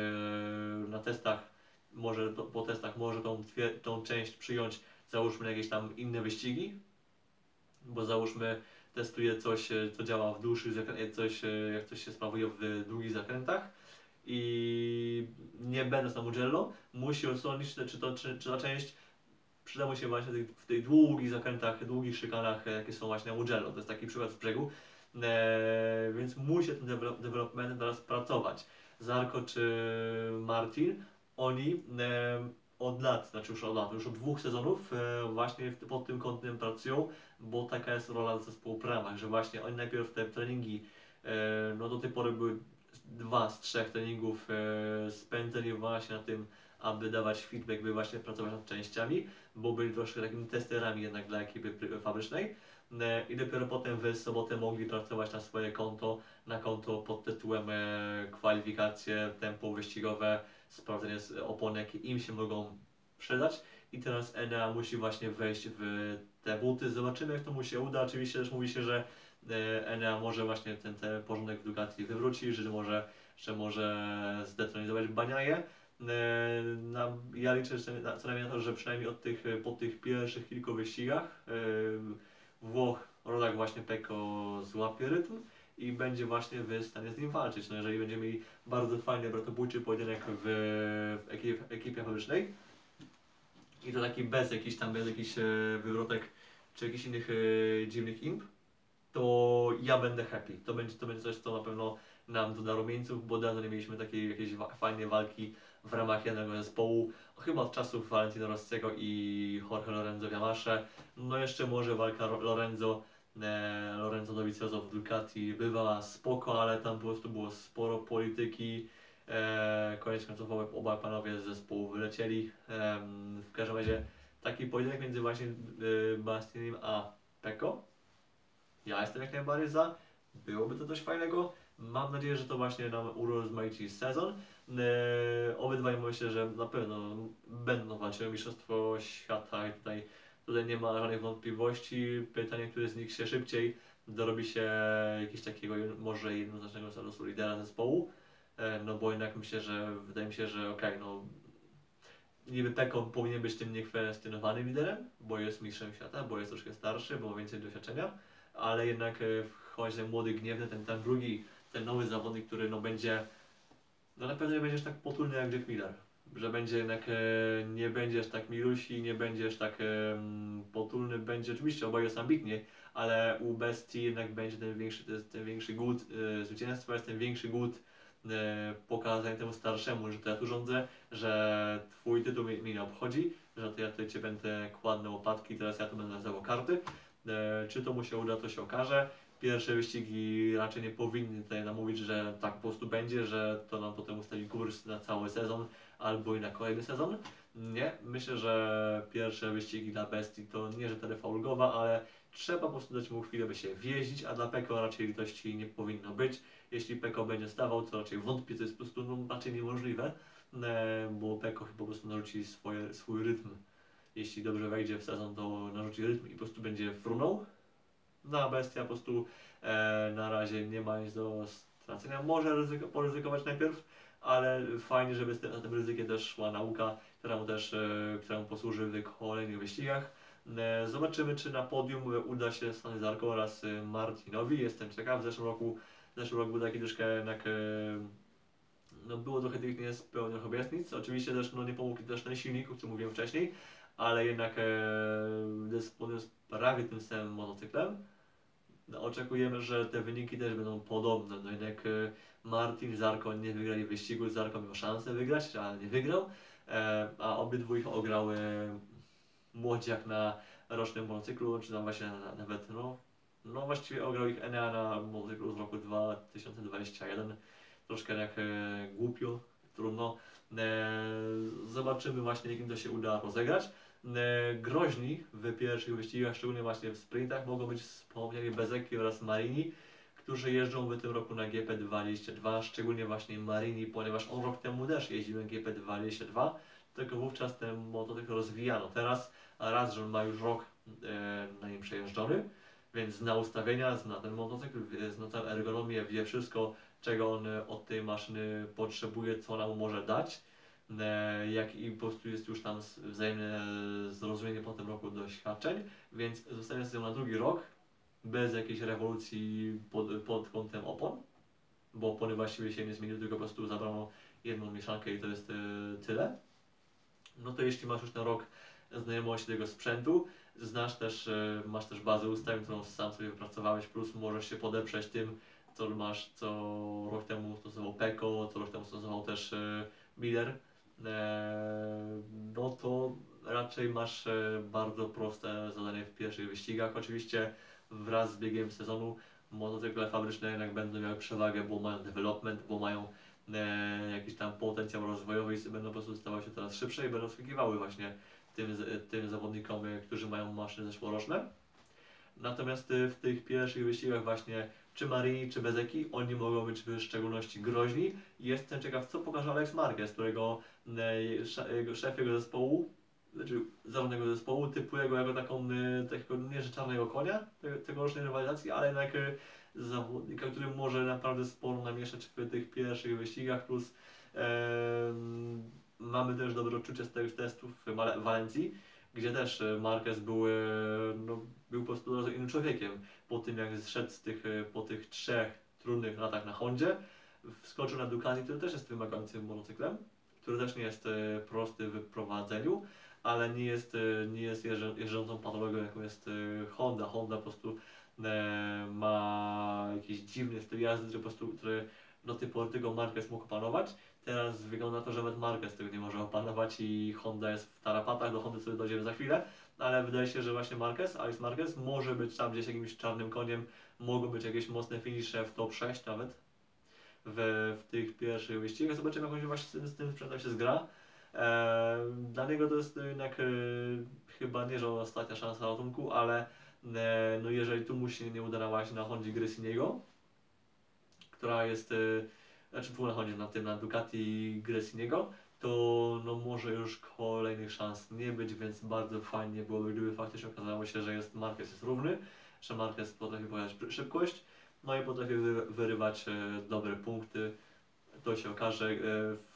na testach może po testach może tą, tą część przyjąć, załóżmy jakieś tam inne wyścigi, bo załóżmy testuje coś, e, co działa w dłuższych zakrętach, coś, e, jak coś się sprawuje w długich zakrętach i nie będąc na Mugello, musi czy, czy, to, czy, czy ta część przyda mu się właśnie w tych, długich zakrętach, długich szykanach, e, jakie są właśnie na Mugello. To jest taki przykład z brzegu, e, więc musi tym develop, developmentem teraz pracować. Zarko czy Martin oni e, od lat, znaczy już od lat, już od dwóch sezonów e, właśnie w, pod tym kątem pracują, bo taka jest rola zespołu Pramach, że właśnie oni najpierw te treningi, e, no do tej pory były dwa z trzech treningów e, spędzeni właśnie na tym, aby dawać feedback, by właśnie pracować nad częściami, bo byli troszkę takimi testerami jednak dla ekipy fabrycznej. E, I dopiero potem w sobotę mogli pracować na swoje konto, na konto pod tytułem e, kwalifikacje, tempo wyścigowe, sprawdzenie z opon, jakie im się mogą przydać. I teraz Enea musi właśnie wejść w te buty. Zobaczymy, jak to mu się uda. Oczywiście też mówi się, że Enea może właśnie ten, ten porządek w Ducati wywróci, że może, że może zdetronizować Baniaje. E, Na, ja liczę co najmniej na to, że przynajmniej od tych, po tych pierwszych kilku wyścigach e, Włoch, rodak właśnie Peko złapie rytm i będzie właśnie w stanie z nim walczyć. No jeżeli będziemy mieli bardzo fajny, bratobójczy pojedynek w, w ekip, ekipie fabrycznej i to taki bez jakichś tam, bez jakichś e, wywrotek czy jakichś innych e, dziwnych imp, to ja będę happy. To będzie, to będzie coś, co na pewno nam doda rumieńców, bo dawno nie mieliśmy takiej jakiejś fajnej walki w ramach jednego zespołu, chyba od czasów Valentino Rossiego i Jorge Lorenzo Yamasze. No jeszcze może walka Lorenzo e, Lorenzo Dovizioso w Ducati bywała spoko, ale tam po prostu było sporo polityki. E, koniec końców obaj, panowie z zespołu wylecieli. Em, w każdym razie taki pojedynek między właśnie e, a Peko. Ja jestem jak najbardziej za. Byłoby to coś fajnego. Mam nadzieję, że to właśnie nam urozmaici sezon. E, obydwaj myślę, że na pewno będą walczyły o Mistrzostwo Świata i tutaj Tutaj nie ma żadnych wątpliwości. Pytanie, który z nich się szybciej dorobi się jakiegoś takiego może jednoznacznego statusu lidera zespołu. E, No bo jednak myślę, że wydaje mi się, że okej, no niby Peko powinien być tym niekwestionowanym liderem, bo jest mistrzem świata, bo jest troszkę starszy, bo ma więcej doświadczenia, ale jednak e, wchodzi ten młody, gniewny, ten, ten drugi, ten nowy zawodnik, który no będzie, no na pewno nie będziesz tak potulny jak Jack Miller że będzie jednak e, nie będziesz tak milusi, nie będziesz tak e, potulny, będzie oczywiście oboje jest ambitnie, ale u Bestii jednak będzie ten większy, ten większy głód e, zwycięstwa, jest ten większy głód pokazania temu starszemu, że to ja tu rządzę, że twój tytuł mnie, nie obchodzi, że to ja tutaj cię będę kładł na łopatki, teraz ja tu będę nazywał karty. Czy to mu się uda, to się okaże. Pierwsze wyścigi raczej nie powinny tutaj nam mówić, że tak po prostu będzie, że to nam potem ustali kurs na cały sezon albo i na kolejny sezon. Nie, myślę, że pierwsze wyścigi dla Bestii to nie, że terefa ulgowa, ale trzeba po prostu dać mu chwilę, by się wjeździć, a dla Peko raczej litości nie powinno być. Jeśli Peko będzie stawał, to raczej wątpię, to jest po prostu no, raczej niemożliwe, e, bo Peko chyba po prostu narzuci swoje, swój rytm. Jeśli dobrze wejdzie w sezon, to narzuci rytm i po prostu będzie frunął. No a Bestia po prostu e, na razie nie ma nic do stracenia. Może ryzyko, poryzykować najpierw, ale fajnie, żeby z tym, tym ryzykiem też szła nauka, która mu też, e, która mu posłuży w kolejnych wyścigach. E, Zobaczymy, czy na podium uda się Stany Zarko oraz e, Martinowi. Jestem ciekaw. W zeszłym roku, w zeszłym roku był taki troszkę jednak. e, No było trochę tych niespełnionych obietnic. Oczywiście też no, nie pomógł też ten silnik, o którym mówiłem wcześniej, ale jednak e, dysponując prawie tym samym motocyklem, no, oczekujemy, że te wyniki też będą podobne. No jednak e, Martin, Zarko nie wygrali wyścigu, Zarko miał szansę wygrać, ale nie wygrał, e, a obydwu ich ograły młodziak na rocznym motocyklu, czy tam właśnie na, nawet, no, no właściwie ograł ich Enea na motocyklu z roku 2021. Troszkę jak e, głupio, trudno. E, zobaczymy właśnie, jakim to się uda rozegrać. E, groźni w pierwszych wyścigach, szczególnie właśnie w sprintach, mogą być wspomniani Bezeki oraz Marini, którzy jeżdżą w tym roku na GP22, szczególnie właśnie Marini, ponieważ on rok temu też jeździł na GP22, tylko wówczas ten motocykl rozwijano. Teraz raz, że ma już rok e, na nim przejeżdżony, więc zna ustawienia, zna ten motocykl, zna całą ergonomię, wie wszystko, czego on od tej maszyny potrzebuje, co ona mu może dać. E, jak i po prostu jest już tam wzajemne e, zrozumienie po tym roku doświadczeń, więc zostanie z nią na drugi rok, bez jakiejś rewolucji pod, pod kątem opon, bo opony właściwie się nie zmieniły, tylko po prostu zabrano jedną mieszankę i to jest e, tyle. No to jeśli masz już ten rok znajomości tego sprzętu, znasz też, masz też bazę ustawień, którą sam sobie wypracowałeś, plus możesz się podeprzeć tym, co masz, co rok temu stosował Peko, co rok temu stosował też Miller, no to raczej masz e, bardzo proste zadanie w pierwszych wyścigach. Oczywiście wraz z biegiem sezonu motocykle fabryczne jednak będą miały przewagę, bo mają development, bo mają e, jakiś tam potencjał rozwojowy i będą po prostu stawały się coraz szybsze i będą skakiwały właśnie tym, tym zawodnikom, e, którzy mają maszyny zeszłoroczne. Natomiast w tych pierwszych wyścigach właśnie czy Marini, czy Bezeki, oni mogą być w szczególności groźni. Jestem ciekaw, co pokaże Alex Marquez, którego szef jego zespołu, znaczy zarządnego zespołu, typuje jako taką, e, takiego nie że czarnego konia te- tegorocznej rywalizacji, ale jednak e, zawodnika, który może naprawdę sporo namieszać w tych pierwszych wyścigach, plus em, mamy też dobre odczucie z tych testów w Walencji, gdzie też e, Marquez był, e, no, był po prostu innym człowiekiem. Po tym jak zszedł z tych, e, po tych trzech trudnych latach na Hondzie, wskoczył na Ducati, który też jest wymagającym motocyklem, który też nie jest e, prosty w prowadzeniu, ale nie jest, e, nie jest jeżdżą, jeżdżącą patologią, jaką jest e, Honda. Honda po prostu ma jakiś dziwny styl jazdy, który po prostu, który do tej pory tylko Marquez mógł opanować. Teraz wygląda na to, że nawet Marquez tego nie może opanować i Honda jest w tarapatach, do Hondy sobie dojdziemy za chwilę, ale wydaje się, że właśnie Marquez, Alex Marquez może być tam gdzieś jakimś czarnym koniem, mogą być jakieś mocne finisze w top 6 nawet w, w tych pierwszych wyścigach. Zobaczymy, jak on się właśnie z tym, z tym sprzętem się zgra. E, dla niego to jest jednak e, chyba nie, że ostatnia szansa ratunku, ale e, no jeżeli tu mu się nie uda na właśnie na Hondzie Gresiniego, która jest, e, znaczy tu na Hondzie, na tym, na Ducati Gresiniego, to no może już kolejnych szans nie być, więc bardzo fajnie byłoby, gdyby faktycznie okazało się, że jest Marquez jest równy, że Marquez potrafi pojechać szybkość, no i potrafi wy, wyrywać e, dobre punkty. To się okaże. E,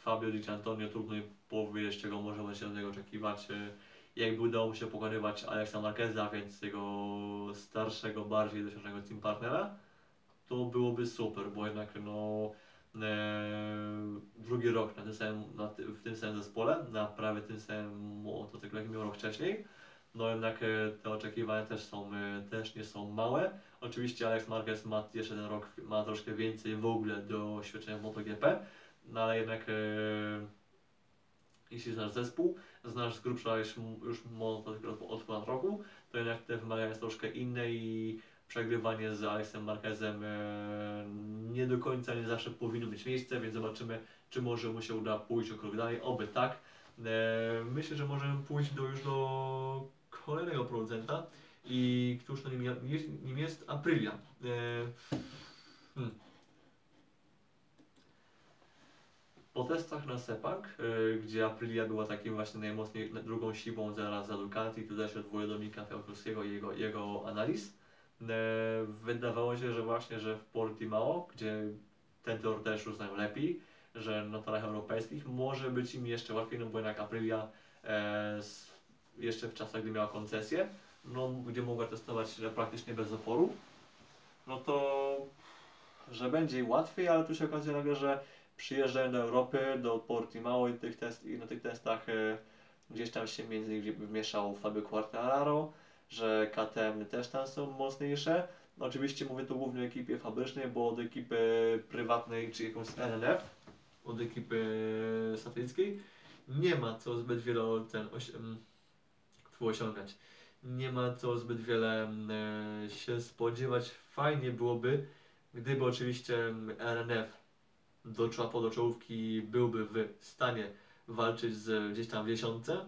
Fabio Di Antonio trudno powiedzieć, czego możemy się od niego oczekiwać. E, jakby udało mu się pokonywać Alexa Marqueza, więc jego starszego, bardziej doświadczonego team partnera, to byłoby super, bo jednak no drugi rok na tym samym, na w tym samym zespole, na prawie tym samym motocyklu, jak miał rok wcześniej. No jednak e, te oczekiwania też są, e, też nie są małe. Oczywiście Alex Marquez ma jeszcze ten rok, ma troszkę więcej w ogóle doświadczenia w MotoGP, no ale jednak e, jeśli znasz zespół, znasz z grubsza już, już motocykl od, ponad roku, to jednak te wymagania są troszkę inne i przegrywanie z Alexem Marquezem nie do końca, nie zawsze powinno mieć miejsce, więc zobaczymy, czy może mu się uda pójść o krok dalej, oby tak. Myślę, że możemy pójść do, już do kolejnego producenta i któż to nim, jest- nim jest Aprilia. E, hmm. Po testach na Sepang, y, gdzie Aprilia była takim właśnie najmocniej drugą siłą zaraz za Ducati, tutaj się odwołuję do Mika Fiałkowskiego i jego, jego analiz, e, wydawało się, że właśnie, że w Portimao, gdzie ten tor też już znają lepiej, że na torach europejskich może być im jeszcze łatwiej, no bo jednak Aprilia e, s- jeszcze w czasach, gdy miała koncesję, no, gdzie mogła testować praktycznie bez oporu, no to że będzie jej łatwiej, ale tu się okazuje nagle, że przyjeżdżają do Europy, do Portimao i, tych test, i na tych testach e, gdzieś tam się między innymi wmieszał Fabio Quartararo, że KTM też tam są mocniejsze. No, oczywiście mówię tu głównie o ekipie fabrycznej, bo od ekipy prywatnej czy jakąś NNF, od ekipy satelickiej nie ma co zbyt wiele ten tu osiągać. Nie ma co zbyt wiele em, e, się spodziewać. Fajnie byłoby, gdyby oczywiście em, RNF do, czoła- do czołówki byłby w stanie walczyć z gdzieś tam w dziesiątce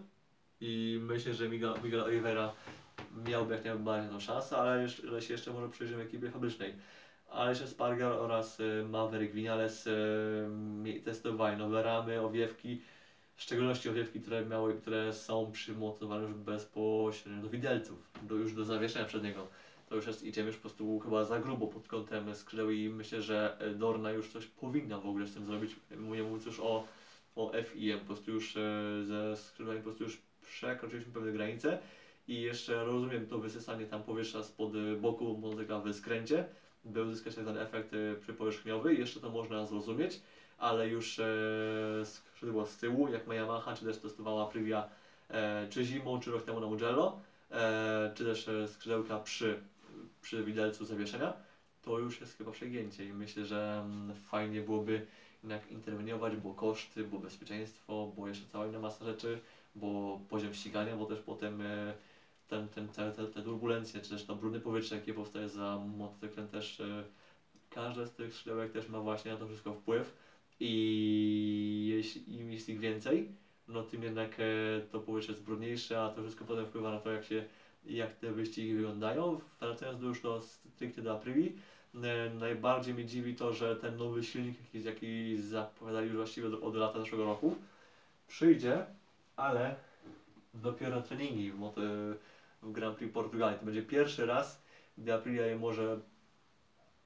i myślę, że Miguel, Miguel Oliveira miałby jak najbardziej szansę, ale jeszcze, ale się jeszcze może przyjrzymy ekipie fabrycznej. Ale jeszcze Spargar oraz y, Maverick Vinales mi- testowali nowe ramy, owiewki, w szczególności owiewki, które miały, które są przymocowane już bezpośrednio do widelców, do, już do zawieszenia przedniego. To już jest, idziemy już po prostu chyba za grubo pod kątem skrzydeł i myślę, że e, Dorna już coś powinna w ogóle z tym zrobić. Nie mówiąc już o, o FIM, po prostu już e, ze skrzydłami po prostu już przekroczyliśmy pewne granice i jeszcze rozumiem to wysysanie tam powietrza spod boku motocyka w skręcie, by uzyskać ten efekt e, przypowierzchniowy, jeszcze to można zrozumieć, ale już e, skrzydło z tyłu, jak ma Yamaha, czy też testowała Aprilia e, czy zimą, czy rok temu na Mugello, e, czy też skrzydełka przy, przy widelcu zawieszenia, to już jest chyba przegięcie i myślę, że mm, fajnie byłoby jednak interweniować, bo koszty, bo bezpieczeństwo, bo jeszcze cała inna masa rzeczy, bo poziom ścigania, bo też potem ten, ten, te, te, te turbulencje, czy też to brudne powietrze, jakie powstaje za motocyklem też każde z tych skrzydełek też ma właśnie na to wszystko wpływ i jeśli im jest ich więcej, no tym jednak e, to powietrze jest brudniejsze, a to wszystko potem wpływa na to, jak się jak te wyścigi wyglądają. Wracając do już do stricte do e, najbardziej mnie dziwi to, że ten nowy silnik, jaki, jaki zapowiadali już właściwie od, od lata zeszłego roku, przyjdzie, ale dopiero na treningi w, moto, w Grand Prix Portugalii. To będzie pierwszy raz, gdy Aprilia je może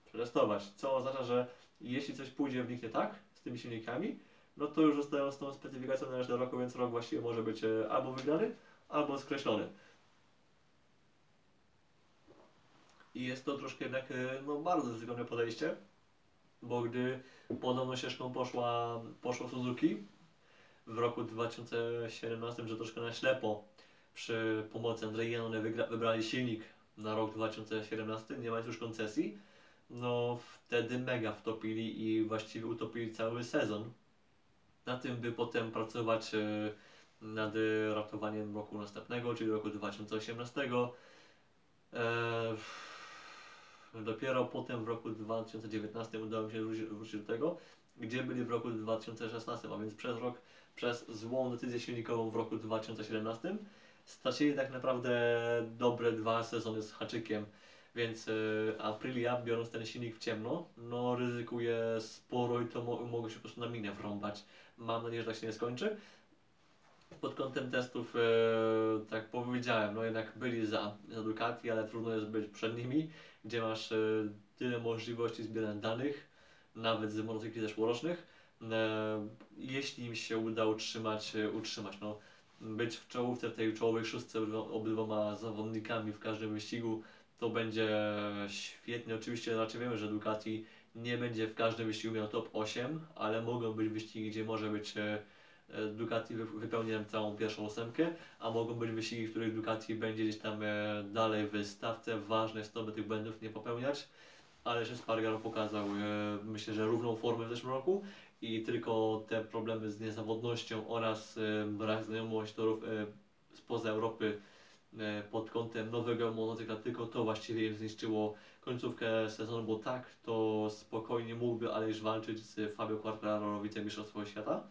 przetestować, co oznacza, że jeśli coś pójdzie w nich nie tak tymi silnikami, no to już zostają z tą specyfikacją na resztę roku, więc rok właściwie może być e, albo wygrany, albo skreślony. I jest to troszkę jednak e, no, bardzo ryzykowne podejście, bo gdy podobną ścieżką poszła, poszło Suzuki w roku 2017, że troszkę na ślepo przy pomocy wygra- wybrali silnik na rok 2017, nie mając już koncesji, no wtedy mega wtopili i właściwie utopili cały sezon. Na tym, by potem pracować e, nad ratowaniem roku następnego, czyli roku 2018. E, dopiero potem w roku 2019 udało mi się wrócić do tego, gdzie byli w roku 2016, a więc przez rok, przez złą decyzję silnikową w roku 2017 stracili tak naprawdę dobre dwa sezony z haczykiem. Więc y, Aprilia, biorąc ten silnik w ciemno, no ryzykuje sporo i to mo mogło się po prostu na minę wrąbać. Mam nadzieję, że tak się nie skończy. Pod kątem testów, e, tak powiedziałem, no jednak byli za, za Ducati, ale trudno jest być przed nimi, gdzie masz e, tyle możliwości zbierania danych, nawet z motocykli zeszłorocznych. Jeśli im się uda utrzymać, utrzymać no, być w czołówce, w tej czołowej szóstce obydwo- obydwoma zawodnikami w każdym wyścigu, to będzie świetnie. Oczywiście raczej wiemy, że Ducati nie będzie w każdym wyścigu miał top 8, ale mogą być wyścigi, gdzie może być e, Ducati wy- wypełni nam całą pierwszą ósemkę, a mogą być wyścigi, w których Ducati będzie gdzieś tam e, dalej w stawce. Ważne jest to, by tych błędów nie popełniać, ale że Spargaro pokazał, e, myślę, że równą formę w zeszłym roku i tylko te problemy z niezawodnością oraz brak znajomości torów spoza Europy pod kątem nowego motocykla, tylko to właściwie zniszczyło końcówkę sezonu, bo tak to spokojnie mógłby Aleix walczyć z Fabio Quartararo o Mistrzostwo Świata.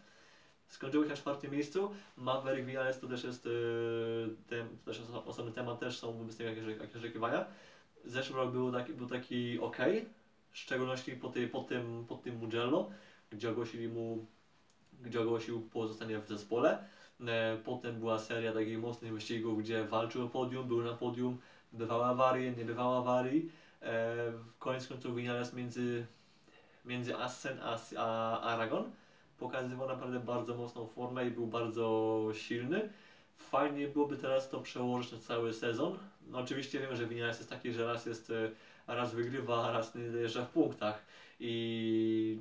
Skończyło się na czwartym miejscu. Maverick Vinales to też jest, yy, tem, to też osobny temat, też są wobec jakieś, jakieś oczekiwania. Zeszły rok był taki, był taki ok, w szczególności po, tej, po, tym, po tym Mugello, gdzie ogłosili mu, gdzie ogłosił pozostanie w zespole. E, potem była seria takich mocnych wyścigów, gdzie walczył o podium, był na podium, bywały awarie, nie bywały awarii. E, w koniec końców Vinales między, między Assen a, a Aragon pokazywał naprawdę bardzo mocną formę i był bardzo silny. Fajnie byłoby teraz to przełożyć na cały sezon. No oczywiście wiemy, że Vinales jest taki, że raz jest e, raz wygrywa, a raz nie dojeżdża w punktach i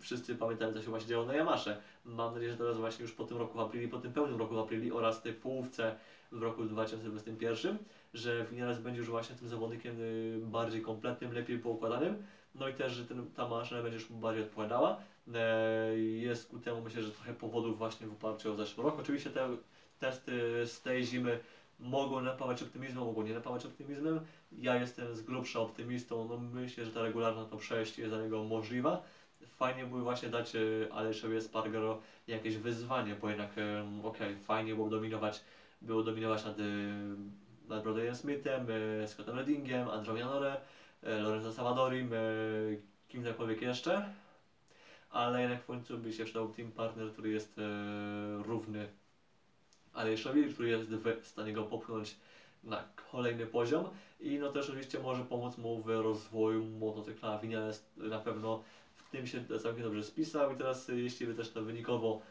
wszyscy pamiętają co się właśnie działo na Yamasze. Mam nadzieję, że teraz właśnie już po tym roku w aprili, po tym pełnym roku w aprili oraz tej połówce w roku 2021, że Vinales będzie już właśnie tym zawodnikiem y, bardziej kompletnym, lepiej poukładanym, no i też, że ten, ta maszyna będzie już mu bardziej odpowiadała. E, jest ku temu myślę, że trochę powodów właśnie w oparciu o zeszły rok. Oczywiście te testy z tej zimy mogą napawać optymizmem, mogą nie napawać optymizmem. Ja jestem z grubsza optymistą, no myślę, że ta regularna to przejście jest dla niego możliwa. Fajnie byłoby właśnie dać e, Aleszowi Spargaro jakieś wyzwanie, bo jednak e, okej, okay, fajnie było dominować, było dominować nad, nad Brodayem Smithem, Scottem Reddingiem, Andrew Janore, Lorenzo Savadorim, kimkolwiek jeszcze ale jednak w końcu by się przydał team partner, który jest e, równy Alejszowi, który jest w stanie go popchnąć na kolejny poziom i no też oczywiście może pomóc mu w rozwoju motocykla. Vinales na pewno w tym się całkiem dobrze spisał i teraz e, jeśli by też to wynikowo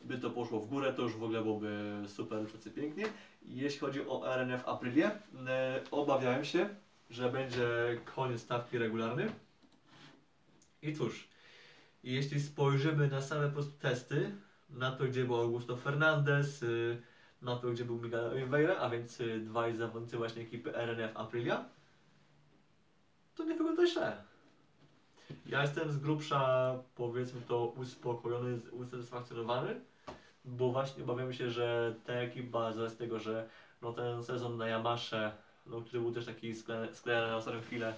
by to poszło w górę, to już w ogóle byłoby super, pięknie. Jeśli chodzi o RNF Aprilie, e, obawiałem się, że będzie koniec stawki regularny. I cóż, jeśli spojrzymy na same po prostu testy, na to gdzie był Augusto Fernandez, y, to gdzie był Miguel Oliveira, a więc y, dwaj zawodnicy właśnie ekipy RNF Aprilia, to nie wygląda źle. Ja jestem z grubsza, powiedzmy to, uspokojony, usatysfakcjonowany, bo właśnie obawiam się, że ta ekipa z tego, że no ten sezon na Yamasze, no, który był też taki sklejony na ostatnią chwilę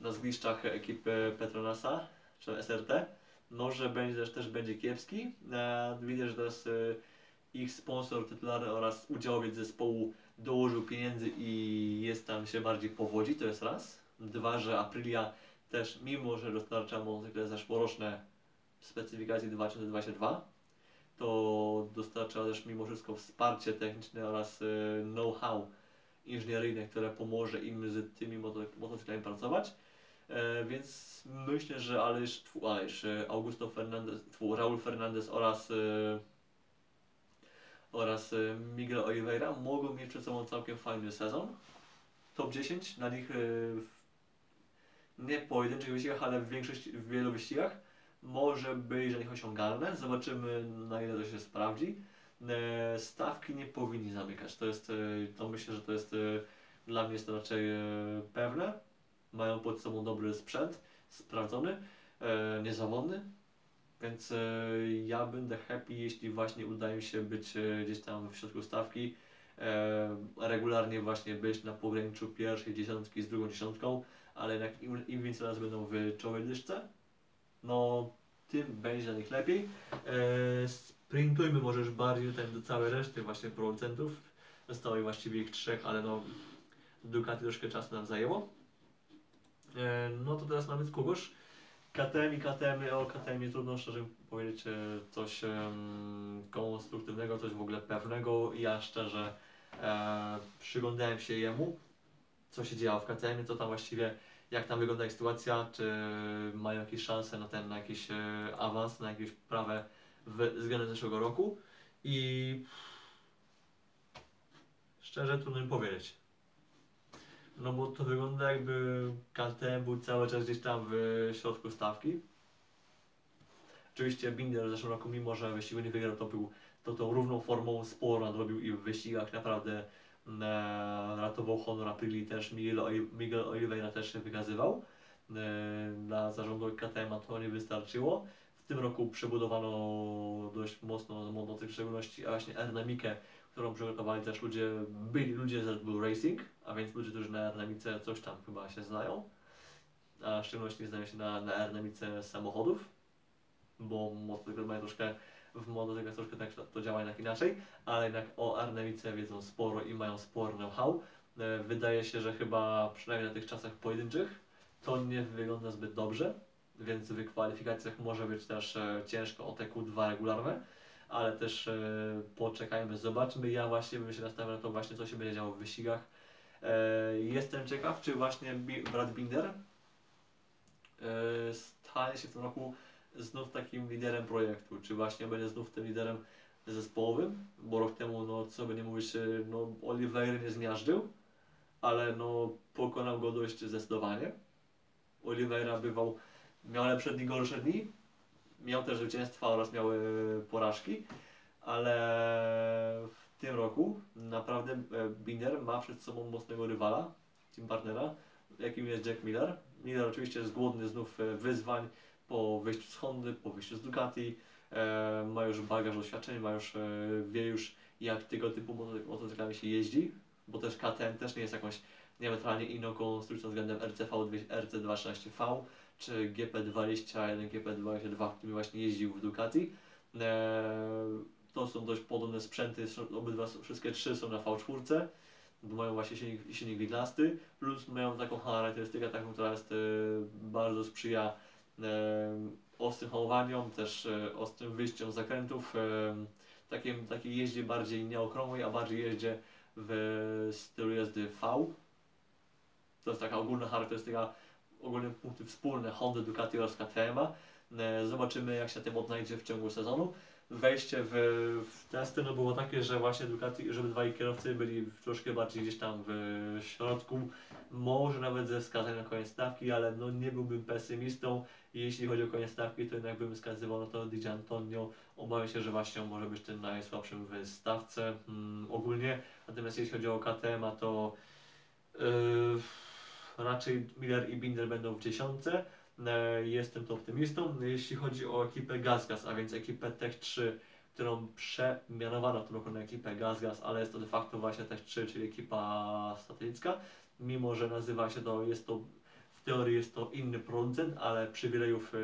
na zgliszczach ekipy Petronasa, czy SRT, może będzie też, też będzie kiepski. E, widzę, że teraz e, ich sponsor tytularny oraz udziałowiec zespołu dołożył pieniędzy i jest tam się bardziej powodzi, to jest raz. Dwa, że Aprilia też, mimo że dostarcza motocykle zeszłoroczne specyfikacji 2022, to dostarcza też mimo wszystko wsparcie techniczne oraz e, know-how inżynieryjne, które pomoże im z tymi motocyklami pracować. E, więc myślę, że Alesz, tfu, e, Augusto Fernandez, Raul Fernandez oraz oraz e, Miguel Oliveira mogą mieć przed sobą całkiem fajny sezon. Top 10 na nich w, nie pojedynczych wyścigach, ale w większości, w wielu wyścigach może być dla nich osiągalne. Zobaczymy na ile to się sprawdzi. E, stawki nie powinni zamykać. To jest, to myślę, że to jest dla mnie jest to raczej pewne mają pod sobą dobry sprzęt, sprawdzony, niezawodny, więc e, ja będę happy, jeśli właśnie uda mi się być e, gdzieś tam w środku stawki, e, regularnie właśnie być na pograniczu pierwszej dziesiątki z drugą dziesiątką, ale jednak im, im więcej razy będą w czołowej dyszce, no tym będzie dla nich lepiej. Sprintujmy może już bardziej tutaj do całej reszty właśnie producentów. Zostało właściwie ich trzech, ale no Ducati troszkę czasu nam zajęło. No to teraz mamy z kogoś. KTM i o KTM trudno szczerze powiedzieć e, coś um, konstruktywnego, coś w ogóle pewnego. Ja szczerze e, przyglądałem się jemu, co się działo w KTM, co tam właściwie, jak tam wygląda ich sytuacja, czy mają jakieś szanse na ten, na jakiś e, awans, na jakieś prawe względem zeszłego roku i szczerze trudno mi powiedzieć. No bo to wygląda jakby KTM był cały czas gdzieś tam w środku stawki. Oczywiście Binder w zeszłym roku, mimo że wyścigu nie wygrał, to był to tą równą formą sporo nadrobił i w wyścigach naprawdę e, ratował honor Aprili też Miguel, Miguel Oliveira też się wykazywał. E, dla zarządu KTM to nie wystarczyło. W tym roku przebudowano dość mocno motocykl, w szczególności właśnie aerodynamikę, którą przygotowali też ludzie, byli ludzie z Red Bull Racing, a więc ludzie, którzy na aerodynamice coś tam chyba się znają, a w szczególności znają się na, na aerodynamice samochodów, bo motocykle mają troszkę, w motocyklach troszkę tak to działa jednak inaczej, ale jednak o aerodynamice wiedzą sporo i mają sporo know-how. E, Wydaje się, że chyba przynajmniej na tych czasach pojedynczych to nie wygląda zbyt dobrze, więc w kwalifikacjach może być też e, ciężko o te Q2 regularne, ale też e, poczekajmy, zobaczmy. Ja właśnie bym się nastawiał na to właśnie, co się będzie działo w wyścigach. E, jestem ciekaw, czy właśnie Brad Binder e, stanie się w tym roku znów takim liderem projektu, czy właśnie będzie znów tym liderem zespołowym, bo rok temu, no co by nie mówić, no Oliveira nie zmiażdżył, ale no pokonał go dość zdecydowanie. Oliveira bywał, miał lepsze dni, gorsze dni, miał też zwycięstwa oraz miał e, porażki, ale w tym roku naprawdę e, Binder ma przed sobą mocnego rywala, team partnera, jakim jest Jack Miller. Miller oczywiście jest głodny znów e, wyzwań po wyjściu z Hondy, po wyjściu z Ducati, e, ma już bagaż doświadczeń, ma już, wie już jak tego typu moto- motocyklami się jeździ, bo też KTM też nie jest jakąś diametralnie inną konstrukcją względem RCV RC216V czy GP21, GP22, którym właśnie jeździł w Ducati. E, to są dość podobne sprzęty, obydwa, wszystkie trzy są na V4, bo mają właśnie silnik, silnik widlasty, plus mają taką charakterystykę, taką, która jest, e, bardzo sprzyja e, ostrym hamowaniom, też ostrym wyjściom z zakrętów, takim, takiej jeździe bardziej nieokrągłej, a bardziej jeździe w stylu jazdy V. To jest taka ogólna charakterystyka, ogólne punkty wspólne Honda, Ducati oraz KTM-a. E, Zobaczymy jak się tym odnajdzie w ciągu sezonu. Wejście w, w testy no było takie, że właśnie Ducati, żeby dwaj kierowcy byli troszkę bardziej gdzieś tam w środku, może nawet ze wskazaniem na koniec stawki, ale no nie byłbym pesymistą. Jeśli chodzi o koniec stawki, to jednak bym wskazywał na to Di Antonio. Obawiam się, że właśnie on może być tym najsłabszym w stawce mm, ogólnie. Natomiast jeśli chodzi o KTM, to yy, raczej Miller i Binder będą w dziesiątce. E, Jestem to optymistą. Jeśli chodzi o ekipę GazGaz, a więc ekipę Tech 3, którą przemianowano w tym roku na ekipę GazGaz, ale jest to de facto właśnie Tech 3, czyli ekipa satelicka. Mimo, że nazywa się to, jest to w teorii jest to inny producent, ale przywilejów e,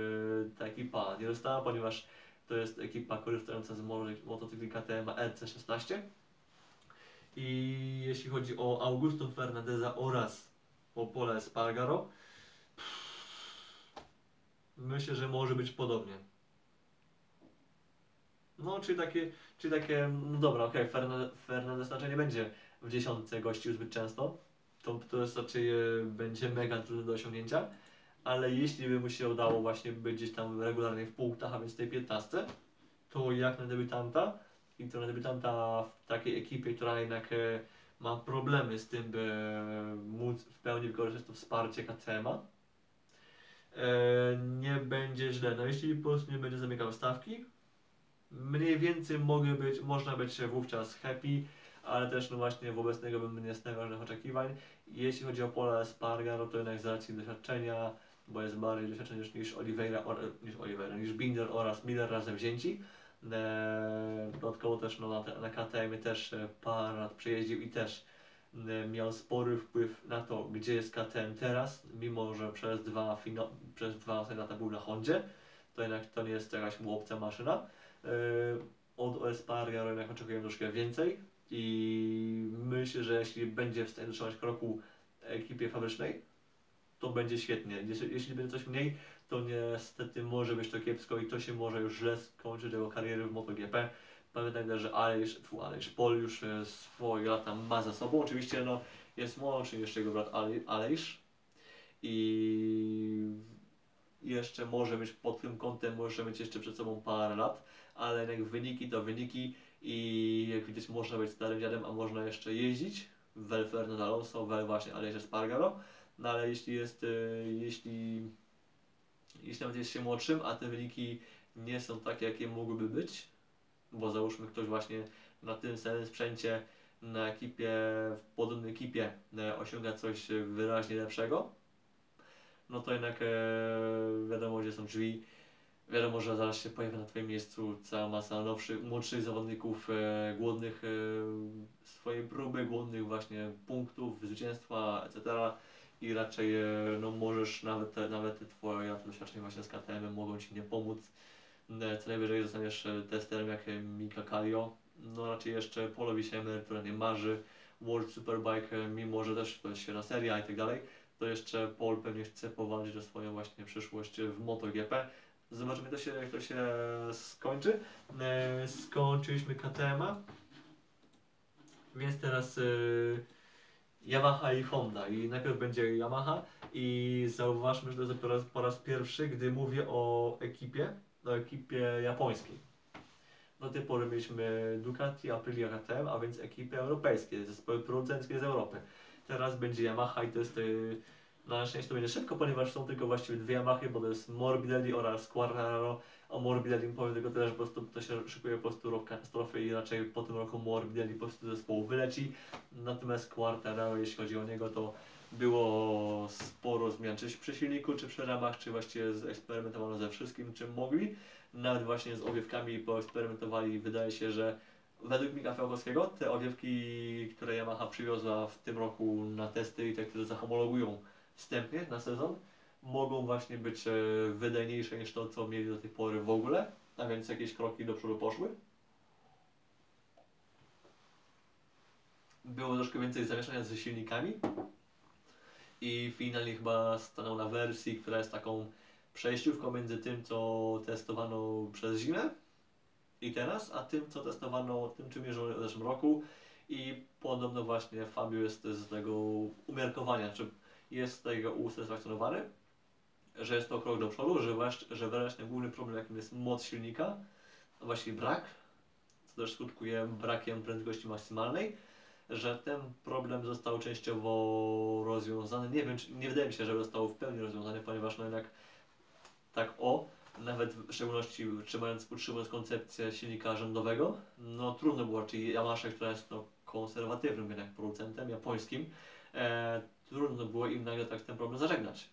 ta ekipa nie dostała, ponieważ to jest ekipa korzystająca z mo- motocykli KTM RC16. I jeśli chodzi o Augusto Fernandeza oraz o Pole Spargaro, myślę, że może być podobnie. No, czyli takie, czyli takie, no dobra, okej, Fernandez, Fernandez raczej nie będzie w dziesiątce gościł zbyt często. To, to jest raczej e, będzie mega trudne do osiągnięcia. Ale jeśli by mu się udało właśnie być gdzieś tam regularnie w punktach, a więc w tej 15, to jak na debiutanta i to na debiutanta w takiej ekipie, która jednak e, ma problemy z tym, by móc w pełni wykorzystać to wsparcie KTM-a, e, nie będzie źle. No jeśli prostu nie będzie zamykał stawki, mniej więcej mogę być, można być wówczas happy, ale też no właśnie wobec tego bym nie stawiał żadnych oczekiwań. Jeśli chodzi o Pola Spargaro, to jednak z racji doświadczenia, bo jest bardziej doświadczony niż, Oliveira, niż Oliveira, niż Binder oraz Miller razem wzięci. Dodatkowo też no, na, na KTM też e, parę lat przejeździł i też e, miał spory wpływ na to, gdzie jest KTM teraz, mimo że przez dwa, fino, przez dwa lata był na Hondzie, to jednak to nie jest jakaś mu obca maszyna. E, od Espargaro jednak oczekujemy troszkę więcej i myślę, że jeśli będzie w stanie dotrzymać kroku ekipie fabrycznej, to będzie świetnie. Jeśli, jeśli będzie coś mniej, to niestety może być to kiepsko i to się może już źle skończyć jego kariery w MotoGP. Pamiętajmy, że Aleix, fu, Pol już e, swoje lata ma za sobą. Oczywiście no, jest młodszy niż jego brat Ale- i jeszcze może mieć pod tym kątem, może mieć jeszcze przed sobą parę lat, ale jednak wyniki to wyniki i jak widać można być starym dziadem, a można jeszcze jeździć. Wel Fernando Alonso, wel właśnie Aleix Espargaro. No ale jeśli jest, e, jeśli, jeśli nawet jest się młodszym, a te wyniki nie są takie, jakie mogłyby być, bo załóżmy ktoś właśnie na tym samym sprzęcie, na ekipie, w podobnej ekipie e, osiąga coś wyraźnie lepszego, no to jednak e, wiadomo, gdzie są drzwi. Wiadomo, że zaraz się pojawi na Twoim miejscu cała masa nowszych, młodszych zawodników e, głodnych e, swojej próby, głodnych właśnie punktów, zwycięstwa, etc. I raczej e, no, możesz nawet, nawet te Twoje doświadczenia właśnie z KTM mogą Ci nie pomóc. E, co najwyżej zostaniesz e, testerem jak Mika Kallio. No raczej jeszcze polowi się emerytura nie marzy. World Superbike, mimo że też to jest świetna seria i tak dalej, to jeszcze Paul pewnie chce powalczyć o swoją właśnie przyszłość w MotoGP. Zobaczymy to się, jak to się skończy. Skończyliśmy KTM-a. Więc teraz Yamaha i Honda. I najpierw będzie Yamaha i zauważmy, że to jest po raz, po raz pierwszy, gdy mówię o ekipie, o ekipie japońskiej. Do tej pory mieliśmy Ducati, Aprilia KTM, a więc ekipy europejskie, zespoły producenckie z Europy. Teraz będzie Yamaha i to jest y, na szczęście to będzie szybko, ponieważ są tylko właściwie dwie Yamahy, bo to jest Morbidelli oraz Quartararo. O Morbidelli powiem tylko tyle, że po prostu to się szykuje po prostu rok katastrofy i raczej po tym roku Morbidelli po prostu ze zespołu wyleci. Natomiast Quartararo, jeśli chodzi o niego, to było sporo zmian, czy przy silniku, czy przy ramach, czy właściwie eksperymentowano ze wszystkim, czym mogli. Nawet właśnie z owiewkami poeksperymentowali. Wydaje się, że według Mika Fiałkowskiego te owiewki, które Yamaha przywiozła w tym roku na testy i te, które zahomologują wstępnie na sezon, mogą właśnie być e, wydajniejsze niż to, co mieli do tej pory w ogóle, a więc jakieś kroki do przodu poszły. Było troszkę więcej zamieszania ze silnikami i finalnie chyba stanął na wersji, która jest taką przejściówką między tym, co testowano przez zimę i teraz, a tym, co testowano, tym, czym mierzono w zeszłym roku. I podobno właśnie Fabio jest z tego umiarkowania, czy jest z tego usatysfakcjonowany, że jest to krok do przodu, że, właśnie, że wreszcie główny problem, jakim jest moc silnika, a właściwie brak, co też skutkuje brakiem prędkości maksymalnej, że ten problem został częściowo rozwiązany. Nie wiem, czy, nie wydaje mi się, że został w pełni rozwiązany, ponieważ no jednak tak o, nawet w szczególności trzymając, utrzymując koncepcję silnika rządowego, no trudno było, czyli Yamaha, która jest no, konserwatywnym jednak producentem japońskim, e, trudno było im nagle tak ten problem zażegnać.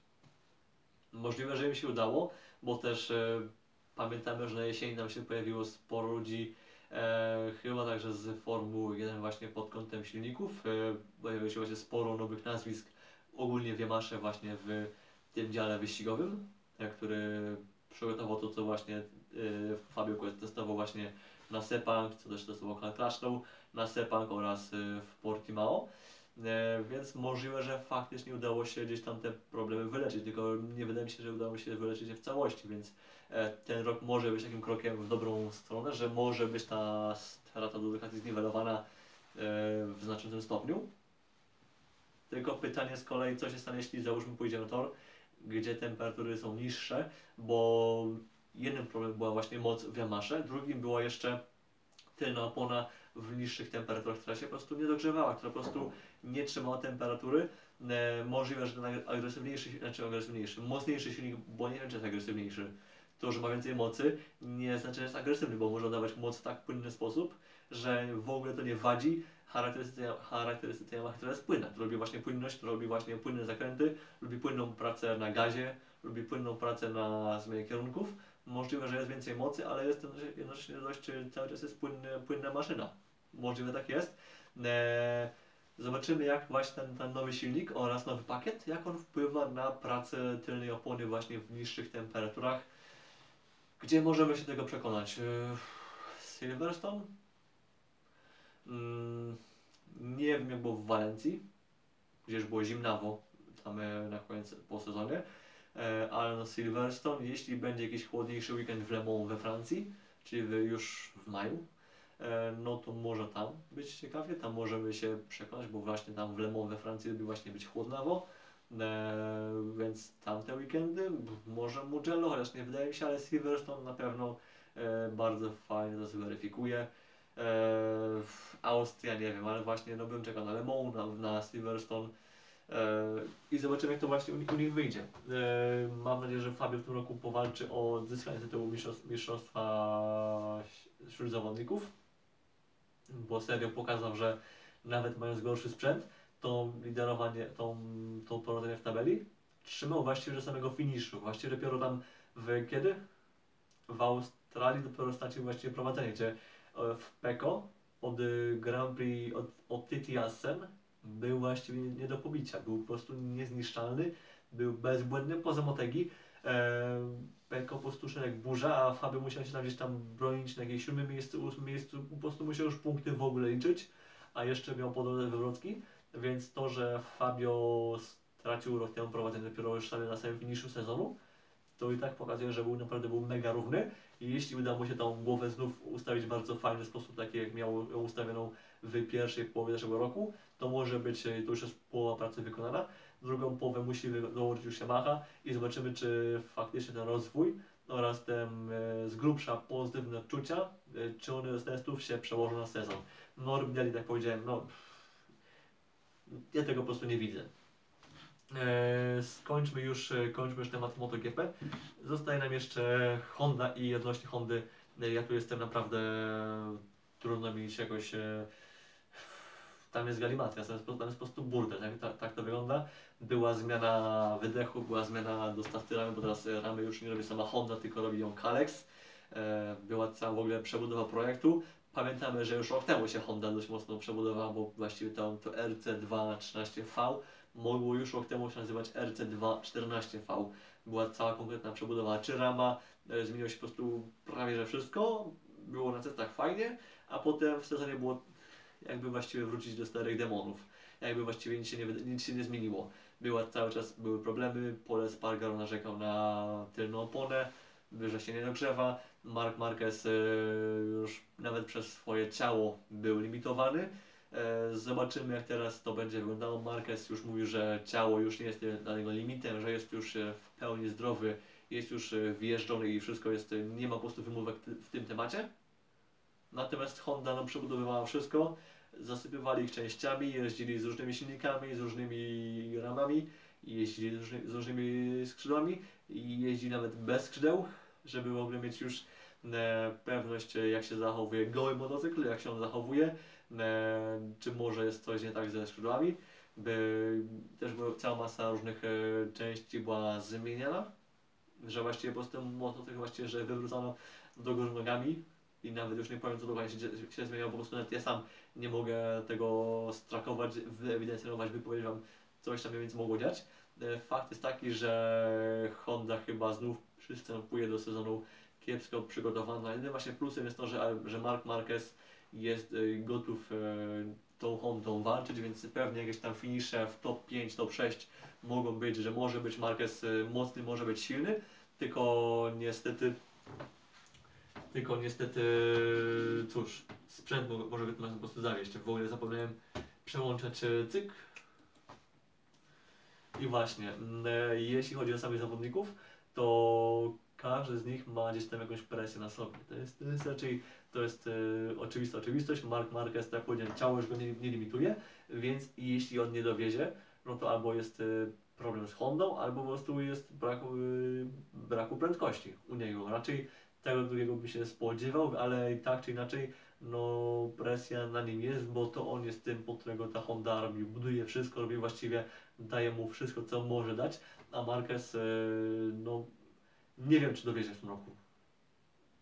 Możliwe, że im się udało, bo też e, pamiętamy, że na jesieni nam się pojawiło sporo ludzi, e, chyba także z Formuły 1 właśnie pod kątem silników. E, pojawiło się właśnie sporo nowych nazwisk, ogólnie w Yamasze właśnie w tym dziale wyścigowym, e, który przygotował to, co właśnie e, Fabio Quest testował właśnie na Sepang, co też testował Crashlow, na Sepang oraz e, w Portimao. E, więc możliwe, że faktycznie udało się gdzieś tam te problemy wyleczyć, tylko nie wydaje mi się, że udało się wyleczyć je w całości, więc e, ten rok może być takim krokiem w dobrą stronę, że może być ta strata do edukacji zniwelowana e, w znaczącym stopniu. Tylko pytanie z kolei, co się stanie, jeśli załóżmy pójdzie na tor, gdzie temperatury są niższe, bo jednym problemem była właśnie moc w Yamasze, drugim była jeszcze tylna opona w niższych temperaturach, która się po prostu nie dogrzewała, która po prostu nie trzymała temperatury. E, możliwe, że ten agresywniejszy, znaczy agresywniejszy, mocniejszy silnik, bo nie wiem czy jest agresywniejszy, to, że ma więcej mocy, nie znaczy, że jest agresywny, bo może dawać moc w tak płynny sposób, że w ogóle to nie wadzi charakterystyce, charakterystyce Yamaha, która jest płynna, która lubi właśnie płynność, która lubi właśnie płynne zakręty, lubi płynną pracę na gazie, lubi płynną pracę na zmianie kierunków. Możliwe, że jest więcej mocy, ale jest to jednocześnie dość cały czas jest płynny, płynna maszyna. Możliwe tak jest. Eee, zobaczymy jak właśnie ten, ten nowy silnik oraz nowy pakiet, jak on wpływa na pracę tylnej opony właśnie w niższych temperaturach. Gdzie możemy się tego przekonać? Eee, Silverstone? Mm, nie wiem jak było w Walencji, gdzież było zimnawo tam e, na koniec po sezonie, e, ale no Silverstone, jeśli będzie jakiś chłodniejszy weekend w Le Mans we Francji, czyli już w maju, e, no to może tam być ciekawie, tam możemy się przekonać, bo właśnie tam w Le Mans we Francji lubi właśnie być chłodnawo, e, więc tamte weekendy, może Mugello, chociaż nie wydaje mi się, ale Silverstone na pewno e, bardzo fajnie to zweryfikuje. E, Austria nie wiem, ale właśnie no bym czekał na Le Mans, na, na Silverstone e, i zobaczymy jak to właśnie u, nich- u nich wyjdzie. E, mam nadzieję, że Fabio w tym roku powalczy o zyskanie tytułu mistrzostw, mistrzostwa wśród zawodników, bo serio pokazał, że nawet mając gorszy sprzęt, to liderowanie, tą, tą prowadzenie w tabeli trzymał właściwie do samego finiszu, właściwie dopiero tam w kiedy? w Australii dopiero stracił właściwie prowadzenie, gdzie e, w Peko od Grand Prix od, od Tytiasen był właściwie nie do pobicia, był po prostu niezniszczalny, był bezbłędny poza Motegi. E, Peko po prostu jak burza, a Fabio musiał się tam gdzieś tam bronić na jakieś siódmym miejscu, ósmym miejscu, po prostu musiał już punkty w ogóle liczyć, a jeszcze miał po drodze wywrotki, więc to, że Fabio stracił rok temu prowadzenie dopiero już na samym finiszu sezonu, to i tak pokazuje, że był naprawdę był mega równy i jeśli uda mu się tą głowę znów ustawić w bardzo fajny sposób, taki jak miał ją ustawioną w pierwszej połowie zeszłego roku, to może być, to już jest połowa pracy wykonana. Drugą połowę musi dołożyć już Yamaha i zobaczymy, czy faktycznie ten rozwój oraz ten e, z grubsza pozytywne odczucia, e, czy one z testów się przełożą na sezon. Morbidelli, tak powiedziałem, no ja tego po prostu nie widzę. E, skończmy już, kończmy już temat MotoGP. Zostaje nam jeszcze Honda i odnośnie Hondy. Ja tu jestem naprawdę trudno mi się jakoś. Tam jest galimatria, tam jest, tam jest po prostu burdel, tak, tak, to wygląda. Była zmiana wydechu, była zmiana dostawcy ramy, bo teraz e, ramy już nie robi sama Honda, tylko robi ją Kalex. E, była cała w ogóle przebudowa projektu. Pamiętamy, że już rok temu się Honda dość mocno przebudowała, bo właściwie to, to RC213V mogło już rok temu się nazywać RC214V. Była cała konkretna przebudowa czy rama, e, zmieniło się po prostu prawie że wszystko, było na testach fajnie, a potem w sezonie było jakby właściwie wrócić do starych demonów. Jakby właściwie nic się nie, nic się nie zmieniło. Była cały czas były problemy, Pole Spargaro narzekał na tylną oponę, że się nie nagrzewa, Mark Marquez e, już nawet przez swoje ciało był limitowany. E, Zobaczymy jak teraz to będzie wyglądało. Marquez już mówi, że ciało już nie jest dla niego limitem, że jest już e, w pełni zdrowy, jest już wjeżdżony i wszystko jest, nie ma po prostu wymówek w tym temacie. Natomiast Honda no, przebudowywała wszystko, zasypywali ich częściami, jeździli z różnymi silnikami, z różnymi ramami, jeździli z, z różnymi skrzydłami i jeździli nawet bez skrzydeł, żeby w ogóle mieć już e, pewność e, jak się zachowuje goły motocykl, jak się on zachowuje, e, czy może jest coś nie tak ze skrzydłami. By, też była cała masa różnych części była zmieniana, że właściwie po prostu motocykl właściwie, że wywrócono do góry nogami i nawet już nie powiem co dokładnie się, się zmieniało, po prostu nawet ja sam nie mogę tego strakować, wyewidencjonować, by powiedzieć Wam coś tam więcej mogło dziać. E, Fakt jest taki, że Honda chyba znów przystępuje do sezonu kiepsko przygotowana. Jedynym właśnie plusem jest to, że, że Mark Marquez jest e, gotów e, tą Hondą walczyć, więc pewnie jakieś tam finisze w top 5, top 6 mogą być, że może być Marquez mocny, może być silny, tylko niestety tylko niestety, cóż, sprzęt mo- może go po prostu zawieść. W ogóle zapomniałem przełączać e, cyk. I właśnie, mm, e, jeśli chodzi o samych zawodników, to każdy z nich ma gdzieś tam jakąś presję na sobie. To jest, to jest raczej, to jest e, oczywista oczywistość. Mark Marquez, tak jak powiedziałem, ciało już go nie, nie limituje, więc jeśli on nie dowiezie, no to albo jest e, problem z Hondą, albo po prostu jest braku, e, braku prędkości u niego. Raczej tego drugiego by się spodziewał, ale tak czy inaczej, no presja na nim jest, bo to on jest tym, pod którego ta Honda robi, buduje wszystko, robi właściwie, daje mu wszystko, co może dać, a Marquez, e, no nie wiem, czy dowiezie w tym roku.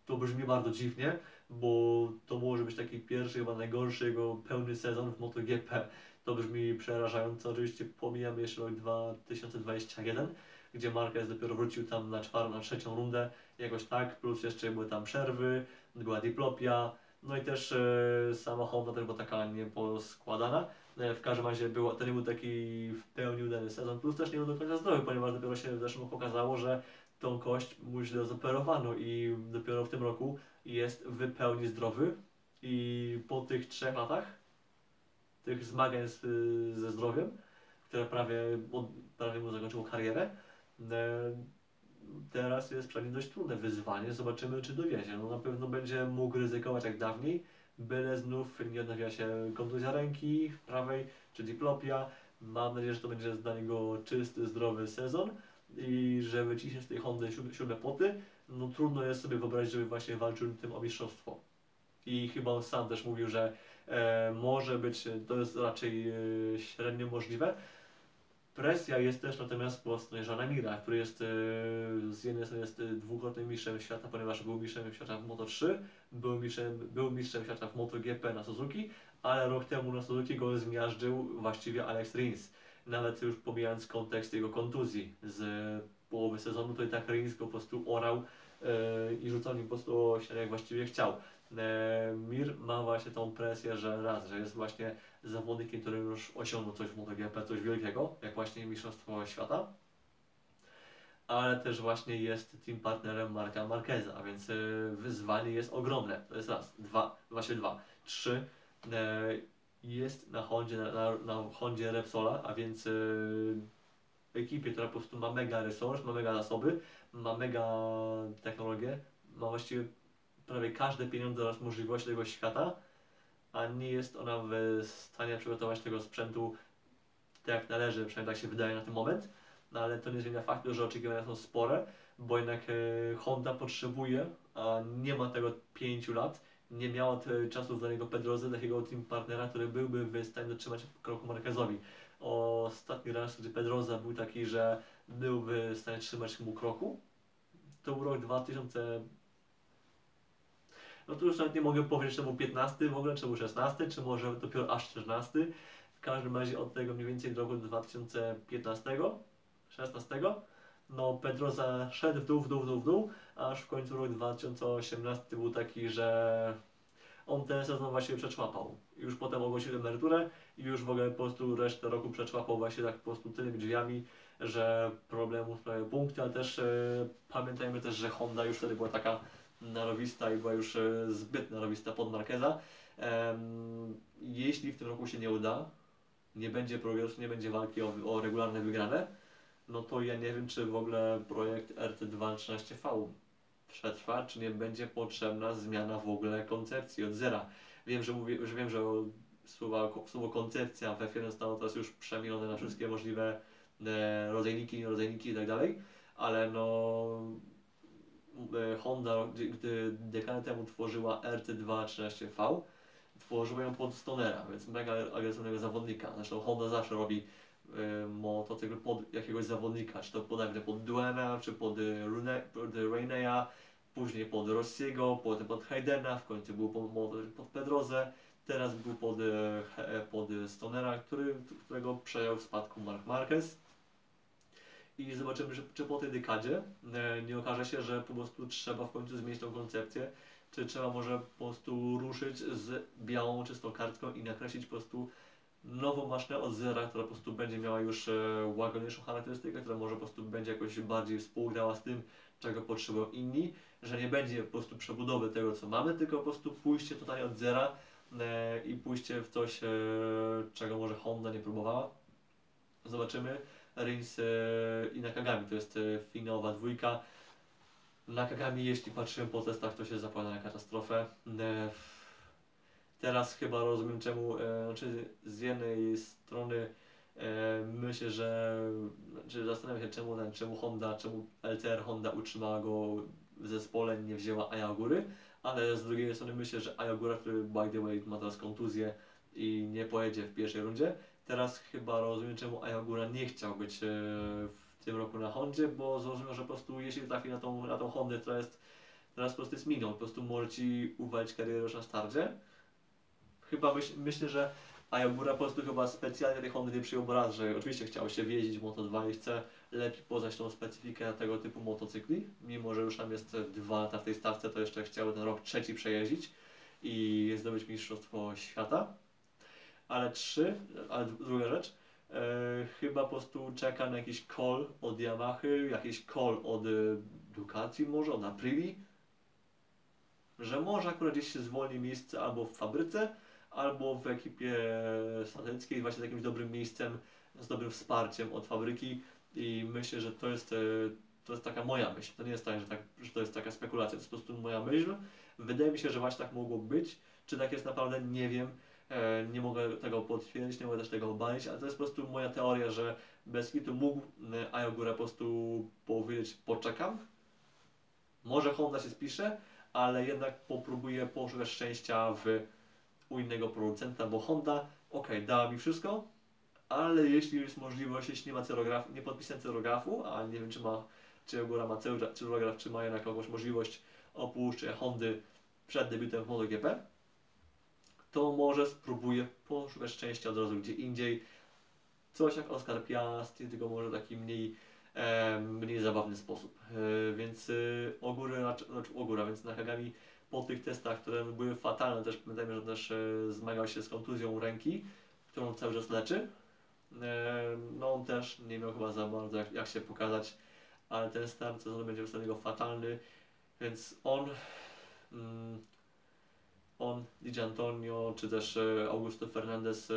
To brzmi bardzo dziwnie, bo to może być taki pierwszy, chyba najgorszy jego pełny sezon w MotoGP. To brzmi przerażająco. Oczywiście pomijamy jeszcze rok 2021, gdzie Marquez dopiero wrócił tam na czwartą, na trzecią rundę, jakoś tak, plus jeszcze były tam przerwy, była diplopia, no i też e, sama Honda też była taka nieposkładana. E, w każdym razie było, to nie był taki w pełni udany sezon, plus też nie był do końca zdrowy, ponieważ dopiero się w zeszłym roku że tą kość mu źle zoperowano i dopiero w tym roku jest w pełni zdrowy i po tych trzech latach tych zmagań z, ze zdrowiem, które prawie, prawie mu zakończyło karierę, teraz jest nim dość trudne wyzwanie. Zobaczymy, czy dowiezie. No na pewno będzie mógł ryzykować jak dawniej, byle znów nie odnawia się kontuzja ręki prawej czy diplopia. Mam nadzieję, że to będzie dla niego czysty, zdrowy sezon i że wyciśnie z tej Hondy siódme, siódme poty. No trudno jest sobie wyobrazić, żeby właśnie walczył tym o mistrzostwo. I chyba on sam też mówił, że e, może być, to jest raczej e, średnio możliwe. Presja jest też natomiast po stronie Żana Mira, który jest e, z jednej strony jest e, dwukrotnym mistrzem świata, ponieważ był mistrzem świata w Moto3, był mistrzem, był mistrzem świata w MotoGP na Suzuki, ale rok temu na Suzuki go zmiażdżył właściwie Alex Rins. Nawet już pomijając kontekst jego kontuzji z połowy sezonu, to i tak Rins go po prostu orał e, i rzucał nim po prostu o jak właściwie chciał. E, Mir ma właśnie tą presję, że raz, że jest właśnie zawodnikiem, który już osiągnął coś w MotoGP, coś wielkiego, jak właśnie Mistrzostwo Świata, ale też właśnie jest team partnerem Marka Marqueza, a więc e, wyzwanie jest ogromne. To jest raz, dwa, właśnie dwa, trzy. e, Jest na Hondzie, na, na, Hondzie Repsola, a więc e, ekipie, która po prostu ma mega resurs, ma mega zasoby, ma mega technologię, ma właściwie prawie każde pieniądze oraz możliwości tego świata, a nie jest ona w stanie przygotować tego sprzętu tak jak należy, przynajmniej tak się wydaje na ten moment. No ale to nie zmienia faktu, że oczekiwania są spore, bo jednak e, Honda potrzebuje, a nie ma tego 5 lat, nie miała te czasów dla niego Pedrozy, takiego team partnera, który byłby w stanie dotrzymać kroku Marquezowi. Ostatni raz, gdy Pedroza był taki, że był w stanie trzymać mu kroku, to był rok 2000 no to już nawet nie mogę powiedzieć, był 15 w ogóle, był 16, czy może dopiero aż 14. W każdym razie od tego mniej więcej do roku 2015, 16, no Pedroza szedł w dół, w dół, w dół, w dół, aż w końcu rok 2018 był taki, że on ten sezon właśnie przeczłapał. Już potem ogłosił emeryturę i już w ogóle po prostu resztę roku przeczłapał właśnie tak po prostu tymi drzwiami, że problemu sprawiają punkty, ale też e, pamiętajmy też, że Honda już wtedy była taka narowista i była już e, zbyt narowista pod Marqueza. Em, jeśli w tym roku się nie uda, nie będzie progresu, nie będzie walki o, o regularne wygrane, no to ja nie wiem, czy w ogóle projekt RT213V przetrwa, czy nie będzie potrzebna zmiana w ogóle koncepcji od zera. Wiem, że mówię, że wiem, że słowo, słowo koncepcja w F1 zostało teraz już przemienione na wszystkie możliwe e, rodzajniki, nierodzajniki i tak dalej, ale no Honda, gdy, dekadę temu tworzyła RT213V, tworzyła ją pod Stonera, więc mega agresywnego zawodnika. Zresztą Honda zawsze robi y, motocykl pod jakiegoś zawodnika, czy to podajmy pod Duena, czy pod, y, Rune, pod Raineya, później pod Rossiego, potem pod Haydena, w końcu był pod, pod Pedrozę, teraz był pod, pod Stonera, który, którego przejął w spadku Mark Marquez. I zobaczymy, czy po tej dekadzie e, nie okaże się, że po prostu trzeba w końcu zmienić tą koncepcję, czy trzeba może po prostu ruszyć z białą, czystą kartką i nakreślić po prostu nową maszynę od zera, która po prostu będzie miała już e, łagodniejszą charakterystykę, która może po prostu będzie jakoś bardziej współgrała z tym, czego potrzebują inni, że nie będzie po prostu przebudowy tego, co mamy, tylko po prostu pójście totalnie od zera e, i pójście w coś, czego może Honda nie próbowała. Zobaczymy. Rins e, i Nakagami, to jest e, finałowa dwójka. Nakagami, jeśli patrzymy po testach, to się zapowiada na katastrofę. E, Teraz chyba rozumiem czemu, znaczy z jednej strony myślę, że znaczy zastanawiam się czemu, czemu Honda, czemu LCR Honda utrzymała go w zespole, nie wzięła Ayagury, ale z drugiej strony myślę, że Ayagura, który by the way ma teraz kontuzję i nie pojedzie w pierwszej rundzie, teraz chyba rozumiem czemu Ayagura nie chciał być e, w tym roku na Hondzie, bo zrozumiał, że po prostu jeśli trafi na tą, na tą Hondę, która jest teraz po prostu jest miną, po prostu może Ci uwalić karierę już na starcie, chyba myśl, myślę, że Ayagura po prostu chyba specjalnie tej Hondy nie przyjął raz, że oczywiście chciał się wjeździć w Moto2 i chce lepiej poznać tą specyfikę tego typu motocykli, mimo że już tam jest dwa lata w tej stawce, to jeszcze chciał ten rok trzeci przejeździć i zdobyć Mistrzostwo Świata. Ale trzy, ale druga rzecz, e, chyba po prostu czeka na jakiś call od Yamahy, jakiś call od e, Ducati może, od Aprili, że może akurat gdzieś się zwolni miejsce albo w fabryce, albo w ekipie satelickiej właśnie z jakimś dobrym miejscem, z dobrym wsparciem od fabryki i myślę, że to jest, e, to jest taka moja myśl. To nie jest tak że, tak, że to jest taka spekulacja, to jest po prostu moja myśl. Wydaje mi się, że właśnie tak mogło być. Czy tak jest naprawdę, nie wiem. E, Nie mogę tego potwierdzić, nie mogę też tego obalić, ale to jest po prostu moja teoria, że bez kitu mógł e, Ayogura po prostu powiedzieć poczekam. Może Honda się spisze, ale jednak popróbuję poszukać szczęścia w, u innego producenta, bo Honda, ok, dała mi wszystko, ale jeśli jest możliwość, jeśli nie ma cyrograf, nie podpisałem cyrografu, a nie wiem czy ma, czy Ogura ma cyrograf, czy ma jednak jakąś możliwość opuszczenia Hondy przed debiutem w MotoGP, to może spróbuję poszukać szczęścia od razu gdzie indziej. Coś jak Oscar Piastri, tylko może taki mniej, e, mniej zabawny sposób. E, więc e, Ogóry, znaczy znaczy Ogóra, więc Nakagami po tych testach, które były fatalne, też pamiętajmy, że też e, zmagał się z kontuzją ręki, którą cały czas leczy. E, no on też nie miał chyba za bardzo jak, jak się pokazać, ale ten start sezonu będzie dla niego fatalny, więc on, mm, on, Di Antonio, czy też e, Augusto Fernandez, e,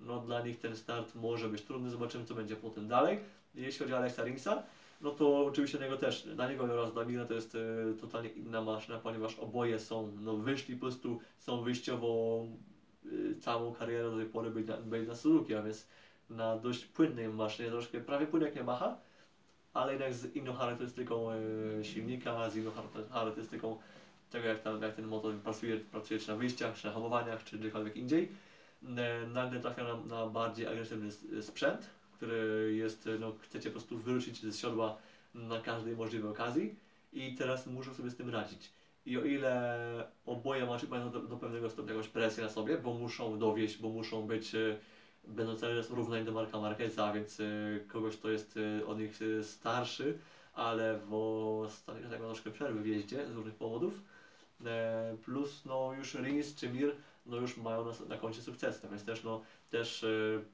no dla nich ten start może być trudny, zobaczymy co będzie potem dalej. Jeśli chodzi o Alexa Ringsa, no to oczywiście niego też, dla niego oraz dla Mira to jest e, totalnie inna maszyna, ponieważ oboje są, no wyszli po prostu, są wyjściowo całą karierę do tej pory byli na, byli na Suzuki, a więc na dość płynnej maszynie, troszkę prawie płynny jak Yamaha, ale jednak z inną charakterystyką silnika, z inną charakter- charakterystyką tego jak, tam, jak ten motor pracuje, pracuje czy na wyjściach, czy na hamowaniach, czy gdziekolwiek indziej. E, nagle trafia na, na bardziej agresywny sprzęt, który jest, no chcecie po prostu wyrzucić ze siodła na każdej możliwej okazji i teraz muszą sobie z tym radzić. I o ile oboje macie do, do pewnego stopnia jakąś presję na sobie, bo muszą dowieść, bo muszą być, e, będą cały czas równani do Marka Marqueza, więc e, kogoś, kto jest od nich starszy, ale w ostatnich ma troszkę przerwy w jeździe z różnych powodów. E, Plus no już Rins czy Mir no już mają na, na koncie sukcesy, więc też no też e,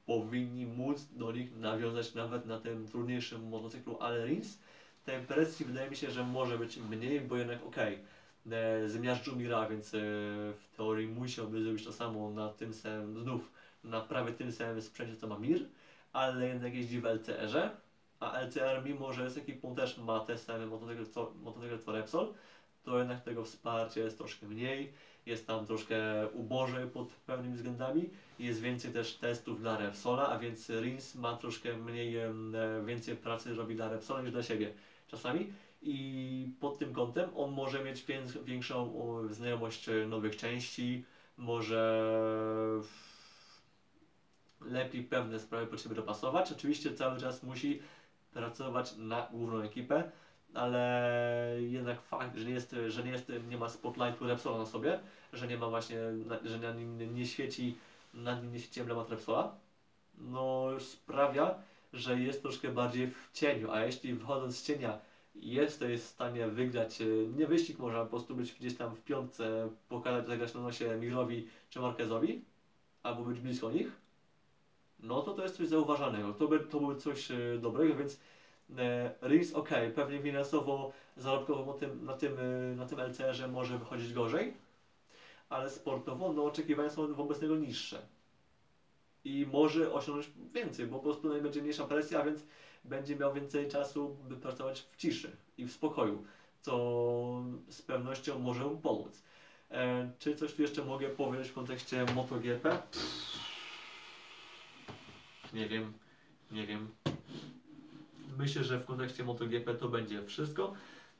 powinni móc do nich nawiązać nawet na tym trudniejszym motocyklu, ale Rins tej presji wydaje mi się, że może być mniej, bo jednak okej, okay, zmiażdżył Mira, więc e, w teorii musiałby zrobić to samo na tym samym, znów na prawie tym samym sprzęcie co ma Mir, ale jednak jeździ w LCR-ze, a LCR mimo, że jest ekipą też ma te same motocykle co, motocykle co Repsol, to jednak tego wsparcia jest troszkę mniej, jest tam troszkę ubożej pod pewnymi względami, jest więcej też testów dla Repsola, a więc Rins ma troszkę mniej, więcej pracy robi dla Repsola niż dla siebie czasami. I pod tym kątem on może mieć wię- większą znajomość e, nowych części, może lepiej pewne sprawy pod siebie dopasować. Oczywiście cały czas musi pracować na główną ekipę, ale jednak fakt, że nie jest, że nie, jest, nie ma spotlightu Repsola na sobie, że nie ma właśnie, na- że na nim nie świeci, nad nim nie świeci emblemat Repsola, no sprawia, że jest troszkę bardziej w cieniu, a jeśli wychodząc z cienia jesteś w stanie wygrać, e, nie wyścig może, po prostu być gdzieś tam w piątce, pokazać, zagrać na nosie Mirowi czy Marquezowi, albo być blisko nich, no to to jest coś zauważalnego, to, by, to byłoby coś e, dobrego, więc e, Rins ok, pewnie finansowo, zarobkowo tym, na tym, e, na tym LCR-ze może wychodzić gorzej, ale sportowo no, oczekiwania są wobec niego niższe. I może osiągnąć więcej, bo po prostu no, będzie mniejsza presja, więc będzie miał więcej czasu, by pracować w ciszy i w spokoju, co z pewnością może mu pomóc. E, czy coś tu jeszcze mogę powiedzieć w kontekście MotoGP? Nie wiem, nie wiem. Myślę, że w kontekście MotoGP to będzie wszystko.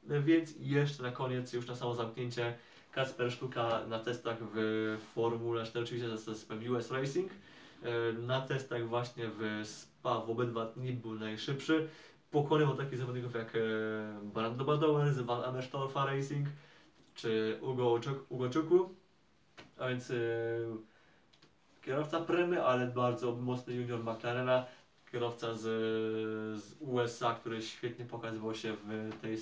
Więc jeszcze na koniec, już na samo zamknięcie, Kasper Sztuka na testach w Formule 4, oczywiście z zespołem US Racing. E, Na testach właśnie w Spa w obydwa dni był najszybszy. Pokonywał takich zawodników jak e, Brando Badower z Van Amerstorfa Racing czy Ugo, Ugo Czuku. A więc e, kierowca Premy, ale bardzo mocny junior McLarena. Kierowca z, z USA, który świetnie pokazywał się w tej,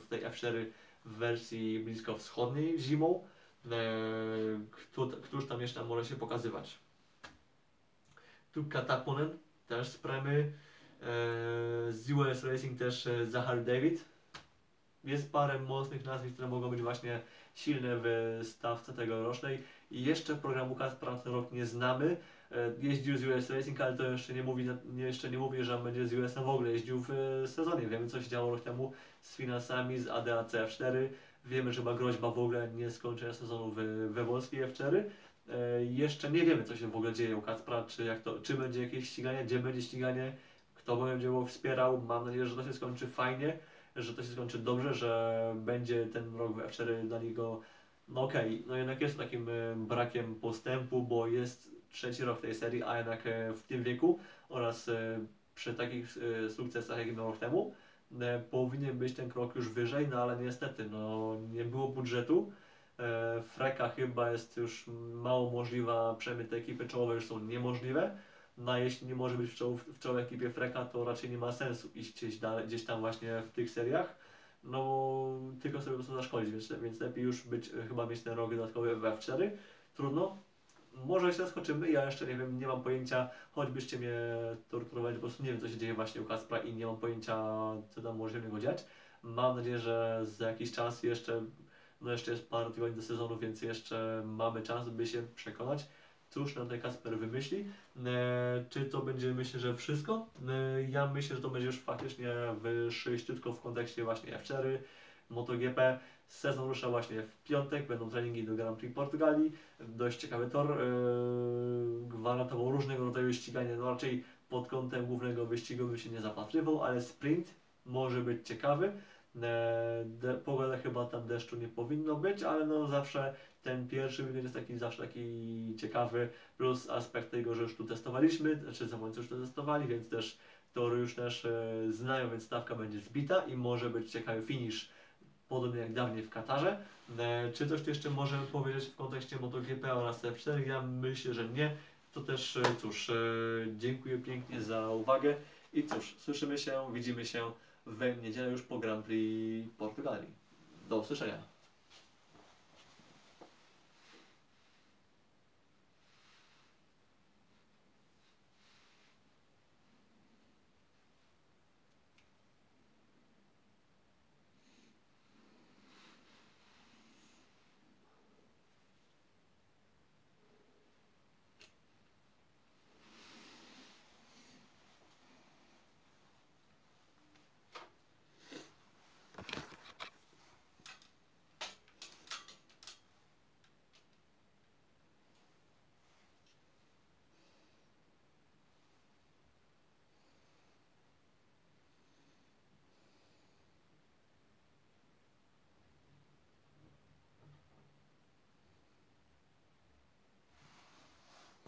w tej F4 w wersji blisko wschodniej zimą. E, kto, któż tam jeszcze może się pokazywać? Tu Kataponen, też z Premy. E, z US Racing też e, Zachar David. Jest parę mocnych nazwisk, które mogą być właśnie silne w stawce tegorocznej. I jeszcze programu Kaspra ten rok nie znamy. E, Jeździł z US Racing, ale to jeszcze nie mówi, jeszcze nie mówi, że będzie z US w ogóle jeździł w e, sezonie. Wiemy co się działo rok temu z finansami, z ADAC F4. Wiemy, że była groźba w ogóle nie skończenia sezonu w, we włoskiej F4. E, jeszcze nie wiemy, co się w ogóle dzieje u Kacpra, czy, jak to, czy będzie jakieś ściganie, gdzie będzie ściganie, kto będzie go wspierał. Mam nadzieję, że to się skończy fajnie, że to się skończy dobrze, że będzie ten rok w F4 dla niego, no okej, no jednak jest takim brakiem postępu, bo jest trzeci rok tej serii, a jednak e, w tym wieku oraz e, przy takich e, sukcesach jak rok temu, powinien być ten krok już wyżej, no ale niestety, no nie było budżetu. Freka chyba jest już mało możliwa, przynajmniej ekipy czołowe już są niemożliwe. No a jeśli nie może być w, czoł, w czołowej ekipie Freka, to raczej nie ma sensu iść gdzieś, dalej, gdzieś tam właśnie w tych seriach. No tylko sobie po prostu zaszkodzić, więc, więc lepiej już być, chyba mieć ten rok dodatkowy w F4. Trudno. Może się zaskoczymy, ja jeszcze nie wiem, nie mam pojęcia, choćbyście mnie torturowali, po prostu nie wiem co się dzieje właśnie u Kaspra i nie mam pojęcia co tam może się dziać. Mam nadzieję, że za jakiś czas jeszcze, no jeszcze jest parę tygodni do sezonu, więc jeszcze mamy czas, by się przekonać, cóż nam ten Kasper wymyśli. E, czy to będzie, myślę, że wszystko? E, ja myślę, że to będzie już faktycznie wyższyściutko w kontekście właśnie F4, MotoGP. Sezon rusza właśnie w piątek, będą treningi do Grand Prix Portugalii. Dość ciekawy tor, yy, gwarantował różnego rodzaju ściganie, no raczej pod kątem głównego wyścigu bym się nie zapatrywał, ale sprint może być ciekawy. E, de, pogoda chyba tam deszczu nie powinno być, ale no zawsze ten pierwszy weekend jest taki zawsze taki ciekawy, plus aspekt tego, że już tu testowaliśmy, znaczy zawodnicy już to testowali, więc też tory już też e, znają, więc stawka będzie zbita i może być ciekawy finish, podobnie jak dawniej w Katarze. E, czy coś jeszcze możemy powiedzieć w kontekście MotoGP oraz F4? Ja myślę, że nie. To też e, cóż, e, dziękuję pięknie za uwagę i cóż, słyszymy się, widzimy się w niedzielę już po Grand Prix Portugalii. Do usłyszenia.